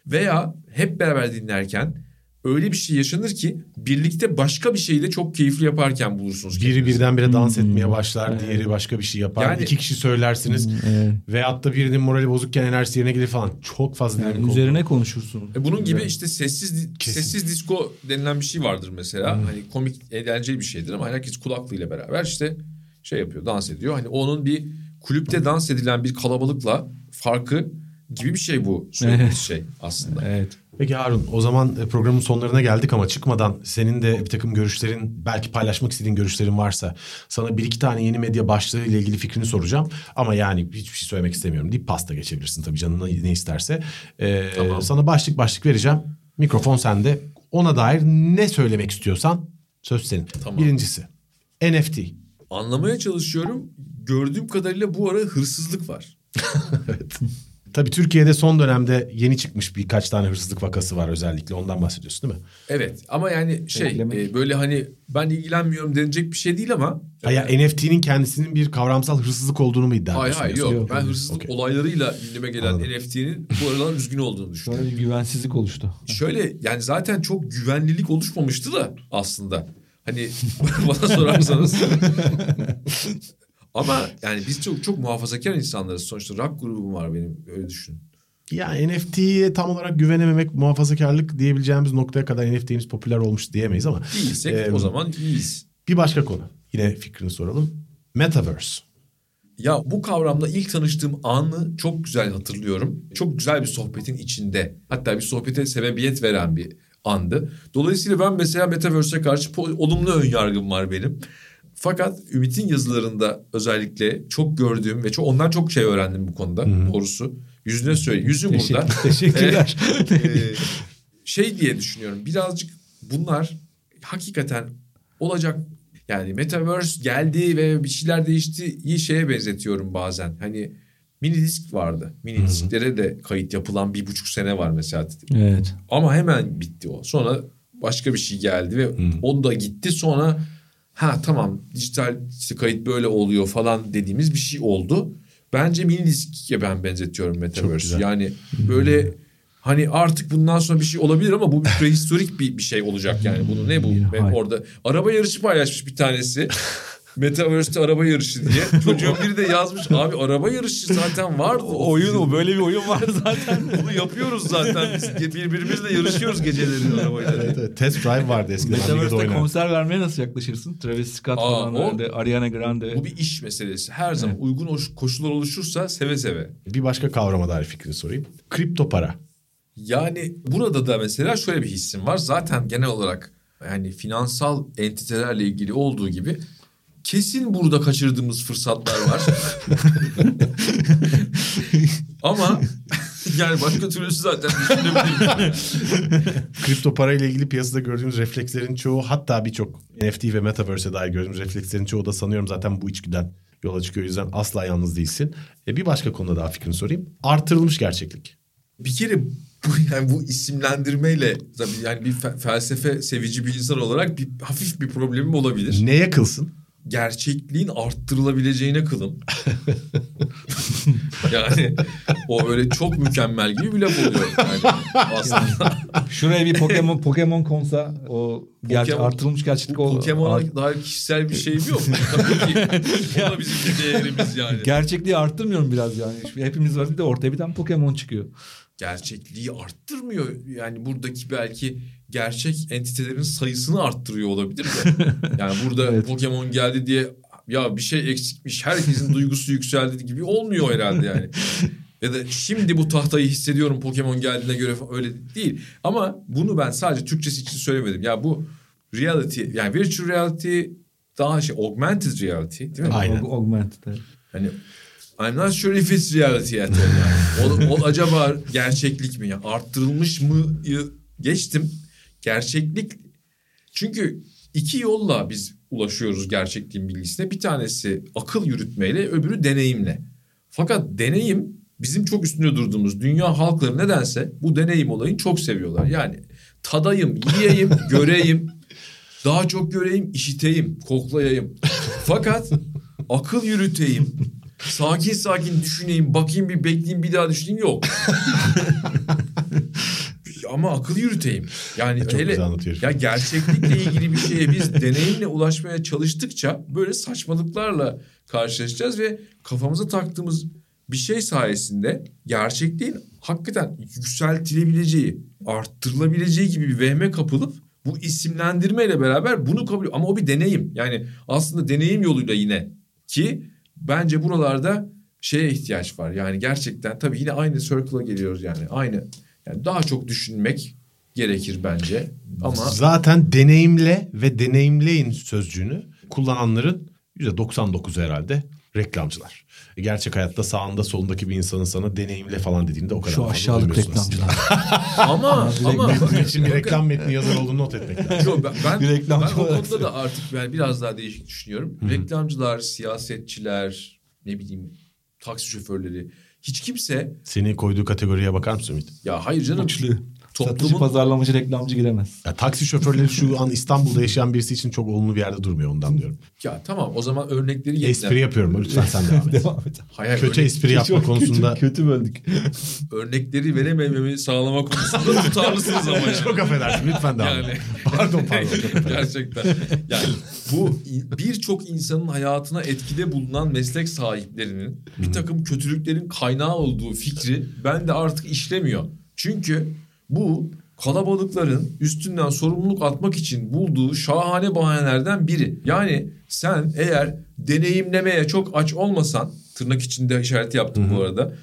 Speaker 3: Veya hep beraber dinlerken öyle bir şey yaşanır ki birlikte başka bir şeyi de çok keyifli yaparken bulursunuz.
Speaker 2: Biri
Speaker 3: kendinizi.
Speaker 2: birdenbire dans etmeye başlar, diğeri başka bir şey yapar.
Speaker 3: Yani-
Speaker 2: İki kişi söylersiniz.
Speaker 4: Evet.
Speaker 2: Veyahut da birinin morali bozukken enerjisi yerine gelir falan. Çok fazla
Speaker 4: Yani
Speaker 2: dinamik
Speaker 4: üzerine
Speaker 2: oldu.
Speaker 4: konuşursun.
Speaker 3: E bunun gibi işte sessiz
Speaker 2: Kesin.
Speaker 3: sessiz disco denilen bir şey vardır mesela. Hani komik eğlenceli bir şeydir ama herkes kulaklığıyla beraber işte şey yapıyor, dans ediyor. Hani onun bir kulüpte dans edilen bir kalabalıkla farkı gibi bir şey bu söylediğimiz
Speaker 4: Evet.
Speaker 3: şey aslında.
Speaker 4: Evet.
Speaker 2: Peki Harun o zaman e, programın sonlarına geldik ama çıkmadan senin de bir takım görüşlerin belki paylaşmak istediğin görüşlerin varsa sana bir iki tane yeni medya başlığı ile ilgili fikrini soracağım. Ama yani hiçbir şey söylemek istemiyorum deyip pasta geçebilirsin tabii canın ne isterse. Ee,
Speaker 3: Tamam.
Speaker 2: Sana başlık başlık vereceğim. Mikrofon sende. Ona dair ne söylemek istiyorsan söz senin.
Speaker 3: Tamam.
Speaker 2: Birincisi NFT.
Speaker 3: Anlamaya çalışıyorum. Gördüğüm kadarıyla bu ara hırsızlık var.
Speaker 2: Tabii Türkiye'de son dönemde yeni çıkmış birkaç tane hırsızlık vakası var özellikle ondan bahsediyorsun değil mi?
Speaker 3: Evet ama yani şey
Speaker 4: Eklemek.
Speaker 3: e, böyle hani ben ilgilenmiyorum denilecek bir şey değil ama.
Speaker 2: Ha, ya NFT'nin kendisinin bir kavramsal hırsızlık olduğunu mu iddia
Speaker 3: Hayır
Speaker 2: ediyorsun?
Speaker 3: hayır
Speaker 2: yoksa?
Speaker 3: yok. Ben hırsızlık
Speaker 2: Okey.
Speaker 3: olaylarıyla gündeme gelen
Speaker 2: Anladım.
Speaker 3: NFT'nin bu aralar üzgün olduğunu düşünüyorum.
Speaker 4: Şöyle bir güvensizlik oluştu.
Speaker 3: Şöyle yani zaten çok güvenlilik oluşmamıştı da aslında. Hani bana sorarsanız. Ama yani biz çok çok muhafazakar insanlarız. Sonuçta rock grubum var benim öyle düşün.
Speaker 2: Ya NFT'ye tam olarak güvenememek muhafazakarlık diyebileceğimiz noktaya kadar NFT'miz popüler olmuş diyemeyiz ama
Speaker 3: Değilsek
Speaker 2: Ee,
Speaker 3: o zaman iyiyiz.
Speaker 2: bir başka konu. Yine fikrini soralım. Metaverse.
Speaker 3: Ya bu kavramla ilk tanıştığım anı çok güzel hatırlıyorum. Çok güzel bir sohbetin içinde. Hatta bir sohbete sebebiyet veren bir andı. Dolayısıyla ben mesela Metaverse'e karşı olumlu ön yargım var benim. Fakat Ümit'in yazılarında özellikle çok gördüğüm ve çok ondan çok şey öğrendim bu konuda doğrusu. Yüzüne söyle. Yüzü burada.
Speaker 4: Teşekkürler.
Speaker 3: Ee, şey diye düşünüyorum. Birazcık bunlar hakikaten olacak yani Metaverse geldi ve bir şeyler değişti iyi şeye benzetiyorum bazen. Hani mini disk vardı. Mini disklere de kayıt yapılan bir buçuk sene var mesela.
Speaker 4: evet.
Speaker 3: Ama hemen bitti o. Sonra başka bir şey geldi ve o da gitti. Sonra ha tamam dijital işte kayıt böyle oluyor falan dediğimiz bir şey oldu. Bence mini diske ben benzetiyorum Metaverse. Yani böyle hani artık bundan sonra bir şey olabilir ama bu bir prehistorik bir, bir şey olacak yani. Bunu ne bu?
Speaker 4: Hal.
Speaker 3: orada araba yarışı paylaşmış bir tanesi. Metaverse'te araba yarışı diye. Çocuğun biri de yazmış abi araba yarışı zaten vardı.
Speaker 4: Oyun o böyle bir oyun var zaten.
Speaker 3: Bunu yapıyoruz zaten biz. Birbirimizle yarışıyoruz geceleri arabayla.
Speaker 2: Evet, evet. Test Drive vardı eskiden.
Speaker 4: Metaverse'de
Speaker 2: oynayan.
Speaker 4: konser vermeye nasıl yaklaşırsın? Travis Scott
Speaker 3: Aa,
Speaker 4: falan
Speaker 3: o-
Speaker 4: öyle, Ariana Grande.
Speaker 3: Bu bir iş meselesi. Her zaman uygun hoş- koşullar oluşursa seve seve.
Speaker 2: Bir başka kavrama dair fikrini sorayım. Kripto para.
Speaker 3: Yani burada da mesela şöyle bir hissim var. Zaten genel olarak yani finansal entitelerle ilgili olduğu gibi kesin burada kaçırdığımız fırsatlar var. Ama yani başka türlüsü zaten.
Speaker 2: Kripto para ile ilgili piyasada gördüğümüz reflekslerin çoğu hatta birçok NFT ve Metaverse'e dair gördüğümüz reflekslerin çoğu da sanıyorum zaten bu içgüden yola çıkıyor. O yüzden asla yalnız değilsin. E, bir başka konuda daha fikrini sorayım. Artırılmış gerçeklik.
Speaker 3: Bir kere bu yani bu isimlendirmeyle tabii yani bir fe- felsefe sevici bir insan olarak bir hafif bir problemim olabilir.
Speaker 2: Neye kılsın?
Speaker 3: Gerçekliğin arttırılabileceğine kılım. yani o öyle çok mükemmel gibi bir laf oluyor. Yani aslında
Speaker 4: Şuraya bir Pokemon Pokemon konsa o ger-
Speaker 3: Pokemon-
Speaker 4: artırılmış gerçeklik o
Speaker 3: Pokemon'a
Speaker 4: art-
Speaker 3: dair kişisel bir şeyim yok. Tabii ki o da bizim bir değerimiz yani.
Speaker 4: gerçekliği arttırmıyorum biraz yani. Hepimiz var bir de ortaya bir tane Pokemon çıkıyor.
Speaker 3: Gerçekliği arttırmıyor. Yani buradaki belki gerçek entitelerin sayısını arttırıyor olabilir de. Yani burada
Speaker 4: Evet.
Speaker 3: Pokemon geldi diye ya bir şey eksikmiş herkesin duygusu yükseldi gibi olmuyor herhalde yani. Ya da şimdi bu tahtayı hissediyorum Pokemon geldiğine göre falan öyle değil. Ama bunu ben sadece Türkçesi için söylemedim. Ya bu reality yani virtual reality daha şey augmented reality değil mi?
Speaker 2: Aynen.
Speaker 4: Aug- Augmented.
Speaker 3: Hani I'm not sure if it's reality yet yani. o, o acaba gerçeklik mi? ya arttırılmış mı geçtim. Gerçeklik çünkü iki yolla biz ulaşıyoruz gerçekliğin bilgisine. Bir tanesi akıl yürütmeyle öbürü deneyimle. Fakat deneyim bizim çok üstünde durduğumuz dünya halkları nedense bu deneyim olayını çok seviyorlar. Yani tadayım, yiyeyim, göreyim, daha çok göreyim, işiteyim, koklayayım. Fakat akıl yürüteyim, sakin sakin düşüneyim, bakayım bir bekleyeyim bir daha düşüneyim yok. Ama akıl yürüteyim. Yani
Speaker 2: Çok
Speaker 3: hele ya gerçeklikle ilgili bir şeye biz deneyimle ulaşmaya çalıştıkça böyle saçmalıklarla karşılaşacağız ve kafamıza taktığımız bir şey sayesinde gerçekliğin hakikaten yükseltilebileceği, arttırılabileceği gibi bir vehme kapılıp bu isimlendirmeyle beraber bunu kabul ama o bir deneyim. Yani aslında deneyim yoluyla yine ki bence buralarda şeye ihtiyaç var. Yani gerçekten tabii yine aynı circle'a geliyoruz yani. Aynı Yani daha çok düşünmek gerekir bence. Ama
Speaker 2: Zaten deneyimle ve deneyimleyin sözcüğünü kullananların %99 herhalde reklamcılar. Gerçek hayatta sağında solundaki bir insanın sana deneyimle falan dediğinde o kadar
Speaker 4: Şu aşağılık reklamcılar.
Speaker 3: ama ama
Speaker 2: Bunun için bir reklam metni yazar olduğunu not etmek lazım.
Speaker 3: Yo, ben, ben, ben o konuda da artık yani biraz daha değişik düşünüyorum. Reklamcılar, siyasetçiler, ne bileyim taksi şoförleri hiç kimse
Speaker 2: Seni koyduğu kategoriye bakar mısın Ümit?
Speaker 3: ya hayır canım
Speaker 4: Güçlü. Satıcı
Speaker 3: toplumun
Speaker 4: pazarlamacı reklamcı giremez.
Speaker 2: Ya, taksi şoförleri şu an İstanbul'da yaşayan birisi için çok olumlu bir yerde durmuyor ondan diyorum.
Speaker 3: ya tamam o zaman örnekleri yetler.
Speaker 2: Espri yapıyorum lütfen sen devam et.
Speaker 4: Devam et.
Speaker 3: Hayır,
Speaker 2: Kötü
Speaker 3: örnek-
Speaker 2: espri yapma
Speaker 4: Çok
Speaker 2: konusunda
Speaker 4: kötü, kötü böldük.
Speaker 3: örnekleri veremememi sağlama konusunda tutarlısınız ama yani.
Speaker 2: çok affedersin lütfen devam et.
Speaker 3: Yani-
Speaker 2: Pardon pardon.
Speaker 3: Gerçekten. Yani bu birçok insanın hayatına etkide bulunan meslek sahiplerinin bir takım kötülüklerin kaynağı olduğu fikri bende artık işlemiyor. Çünkü bu kalabalıkların üstünden sorumluluk atmak için bulduğu şahane bahanelerden biri. Yani sen eğer deneyimlemeye çok aç olmasan tırnak içinde işareti yaptım bu arada.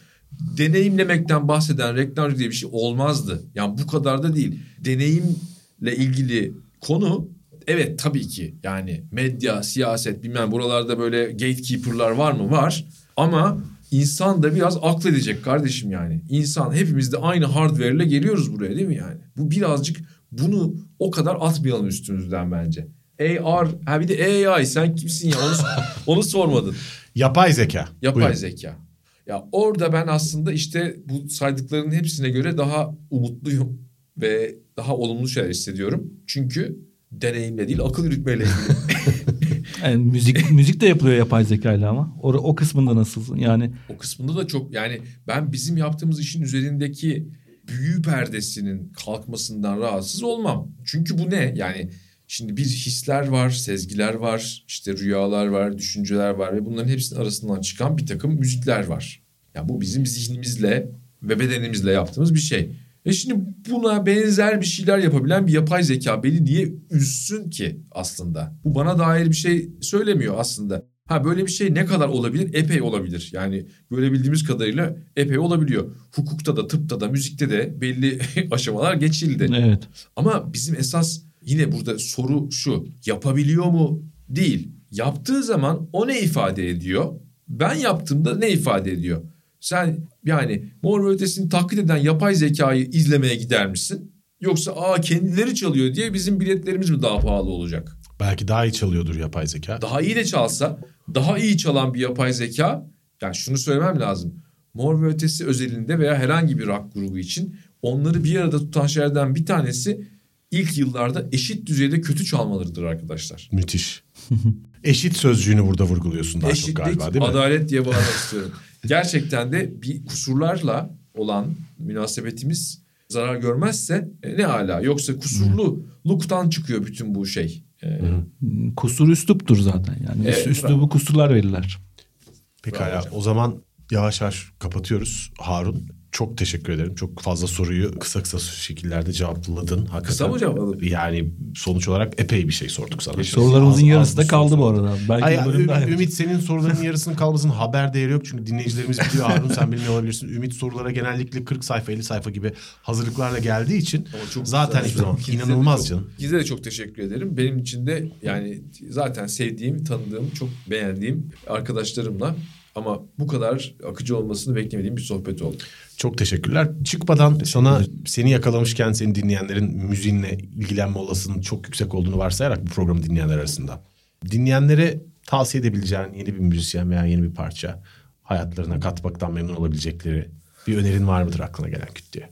Speaker 3: Deneyimlemekten bahseden reklamcı diye bir şey olmazdı. Yani bu kadar da değil. Deneyimle ilgili konu evet tabii ki yani medya, siyaset bilmem buralarda böyle gatekeeper'lar var mı? Var. Ama insan da biraz akledecek kardeşim yani. İnsan hepimiz de aynı hardware ile geliyoruz buraya değil mi yani? Bu birazcık bunu o kadar atmayalım üstümüzden bence. AR, ha bir de AI sen kimsin ya onu, onu sormadın.
Speaker 2: Yapay zeka.
Speaker 3: Yapay
Speaker 2: Buyurun.
Speaker 3: zeka. Ya orada ben aslında işte bu saydıklarının hepsine göre daha umutluyum ve daha olumlu şeyler hissediyorum. Çünkü deneyimle değil akıl yürütmeyle ilgili.
Speaker 4: Yani müzik müzik de yapılıyor yapay zekayla ama. O, o kısmında nasılsın? Yani
Speaker 3: o kısmında da çok yani ben bizim yaptığımız işin üzerindeki büyü perdesinin kalkmasından rahatsız olmam. Çünkü bu ne? Yani şimdi bir hisler var, sezgiler var, işte rüyalar var, düşünceler var ve bunların hepsinin arasından çıkan bir takım müzikler var. Yani bu bizim zihnimizle ve bedenimizle yaptığımız bir şey. Ve şimdi buna benzer bir şeyler yapabilen bir yapay zeka beni niye üzsün ki aslında? Bu bana dair bir şey söylemiyor aslında. Ha böyle bir şey ne kadar olabilir? Epey olabilir. Yani görebildiğimiz kadarıyla epey olabiliyor. Hukukta da, tıpta da, müzikte de belli aşamalar geçildi.
Speaker 4: evet.
Speaker 3: Ama bizim esas yine burada soru şu. Yapabiliyor mu? Değil. Yaptığı zaman o ne ifade ediyor? Ben yaptığımda ne ifade ediyor? Sen yani Mor ve Ötesi'ni taklit eden yapay zekayı izlemeye gider misin? Yoksa aa kendileri çalıyor diye bizim biletlerimiz mi daha pahalı olacak?
Speaker 2: Belki daha iyi çalıyordur yapay zeka.
Speaker 3: Daha iyi de çalsa, daha iyi çalan bir yapay zeka, yani şunu söylemem lazım. Mor ve Ötesi özelinde veya herhangi bir rock grubu için onları bir arada tutan şeylerden bir tanesi ilk yıllarda eşit düzeyde kötü çalmalarıdır arkadaşlar.
Speaker 2: Müthiş. Eşit sözcüğünü burada vurguluyorsun daha çok
Speaker 3: Eşitlik,
Speaker 2: galiba değil mi?
Speaker 3: adalet diye bağlamak istiyorum. Gerçekten de bir kusurlarla olan münasebetimiz zarar görmezse e, ne ala. Yoksa kusurluluktan çıkıyor bütün bu şey. E,
Speaker 4: Kusur üsluptur zaten. Yani
Speaker 3: Evet,
Speaker 4: üslubu kusurlar verirler.
Speaker 2: Pekala o zaman yavaş yavaş kapatıyoruz Harun. Çok teşekkür ederim. Çok fazla soruyu kısa kısa şekillerde cevapladın. Hakikaten.
Speaker 3: Kısa mı cevapladım?
Speaker 2: Yani sonuç olarak epey bir şey sorduk sana.
Speaker 4: Sorularımızın
Speaker 2: Az-
Speaker 4: yarısı
Speaker 2: az
Speaker 4: da kaldı bu arada. Belki
Speaker 2: Ay,
Speaker 4: bir bölüm daha
Speaker 2: Ü-
Speaker 4: yapacağız.
Speaker 2: Ümit senin soruların yarısının kalmasının haber değeri yok. Çünkü dinleyicilerimiz biliyor Harun sen bilmiyor olabilirsin. Ümit sorulara genellikle 40 sayfa 50 sayfa gibi hazırlıklarla geldiği için
Speaker 3: çok
Speaker 2: zaten
Speaker 3: güzel.
Speaker 2: hiçbir zaman inanılmaz canım.
Speaker 3: İkinize de çok teşekkür ederim. Benim için de yani zaten sevdiğim, tanıdığım, çok beğendiğim arkadaşlarımla ama bu kadar akıcı olmasını beklemediğim bir sohbet oldu.
Speaker 2: Çok teşekkürler. Çıkmadan sana seni yakalamışken seni dinleyenlerin müziğinle ilgilenme olasılığının çok yüksek olduğunu varsayarak bu programı dinleyenler arasında. Dinleyenlere tavsiye edebileceğin yeni bir müzisyen veya yeni bir parça hayatlarına katmaktan memnun olabilecekleri bir önerin var mıdır aklına gelen küt diye?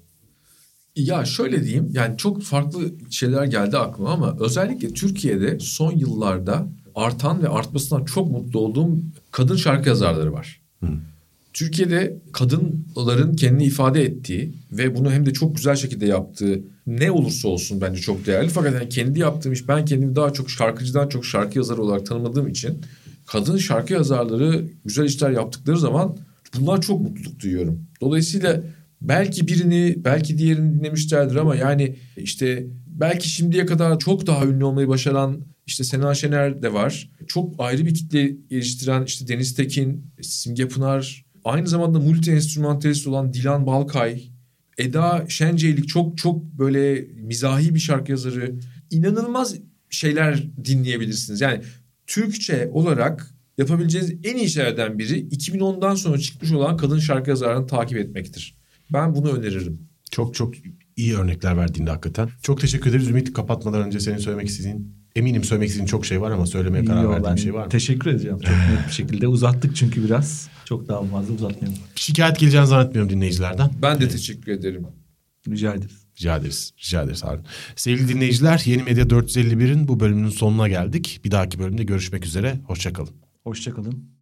Speaker 3: Ya şöyle diyeyim yani çok farklı şeyler geldi aklıma ama özellikle Türkiye'de son yıllarda artan ve artmasından çok mutlu olduğum kadın şarkı yazarları var. Türkiye'de kadınların kendini ifade ettiği ve bunu hem de çok güzel şekilde yaptığı ne olursa olsun bence çok değerli. Fakat yani kendi yaptığım iş ben kendimi daha çok şarkıcıdan çok şarkı yazarı olarak tanımladığım için kadın şarkı yazarları güzel işler yaptıkları zaman bunlar çok mutluluk duyuyorum. Dolayısıyla belki birini belki diğerini dinlemişlerdir ama yani işte belki şimdiye kadar çok daha ünlü olmayı başaran işte Sena Şener de var. Çok ayrı bir kitle geliştiren işte Deniz Tekin, Simge Pınar, aynı zamanda multi enstrümantalist olan Dilan Balkay, Eda Şenceylik çok çok böyle mizahi bir şarkı yazarı. İnanılmaz şeyler dinleyebilirsiniz. Yani Türkçe olarak yapabileceğiniz en iyi şeylerden biri 2010'dan sonra çıkmış olan kadın şarkı yazarlarını takip etmektir. Ben bunu öneririm.
Speaker 2: Çok çok iyi örnekler verdiğinde hakikaten. Çok teşekkür ederiz. Ümit kapatmadan önce senin söylemek istediğin, eminim söylemek istediğin çok şey var ama söylemeye karar
Speaker 4: Yo,
Speaker 2: verdiğin
Speaker 4: ben
Speaker 2: bir şey var mı?
Speaker 4: Teşekkür edeceğim çok net bir şekilde. Uzattık çünkü biraz. Çok daha fazla uzatmayalım.
Speaker 2: Şikayet geleceğini zannetmiyorum dinleyicilerden.
Speaker 3: Ben de teşekkür ederim.
Speaker 4: Rica ederiz.
Speaker 2: Rica ederiz. Rica ederiz Harun. Sevgili dinleyiciler Yeni Medya 451'in bu bölümünün sonuna geldik. Bir dahaki bölümde görüşmek üzere. Hoşçakalın.
Speaker 4: Hoşçakalın.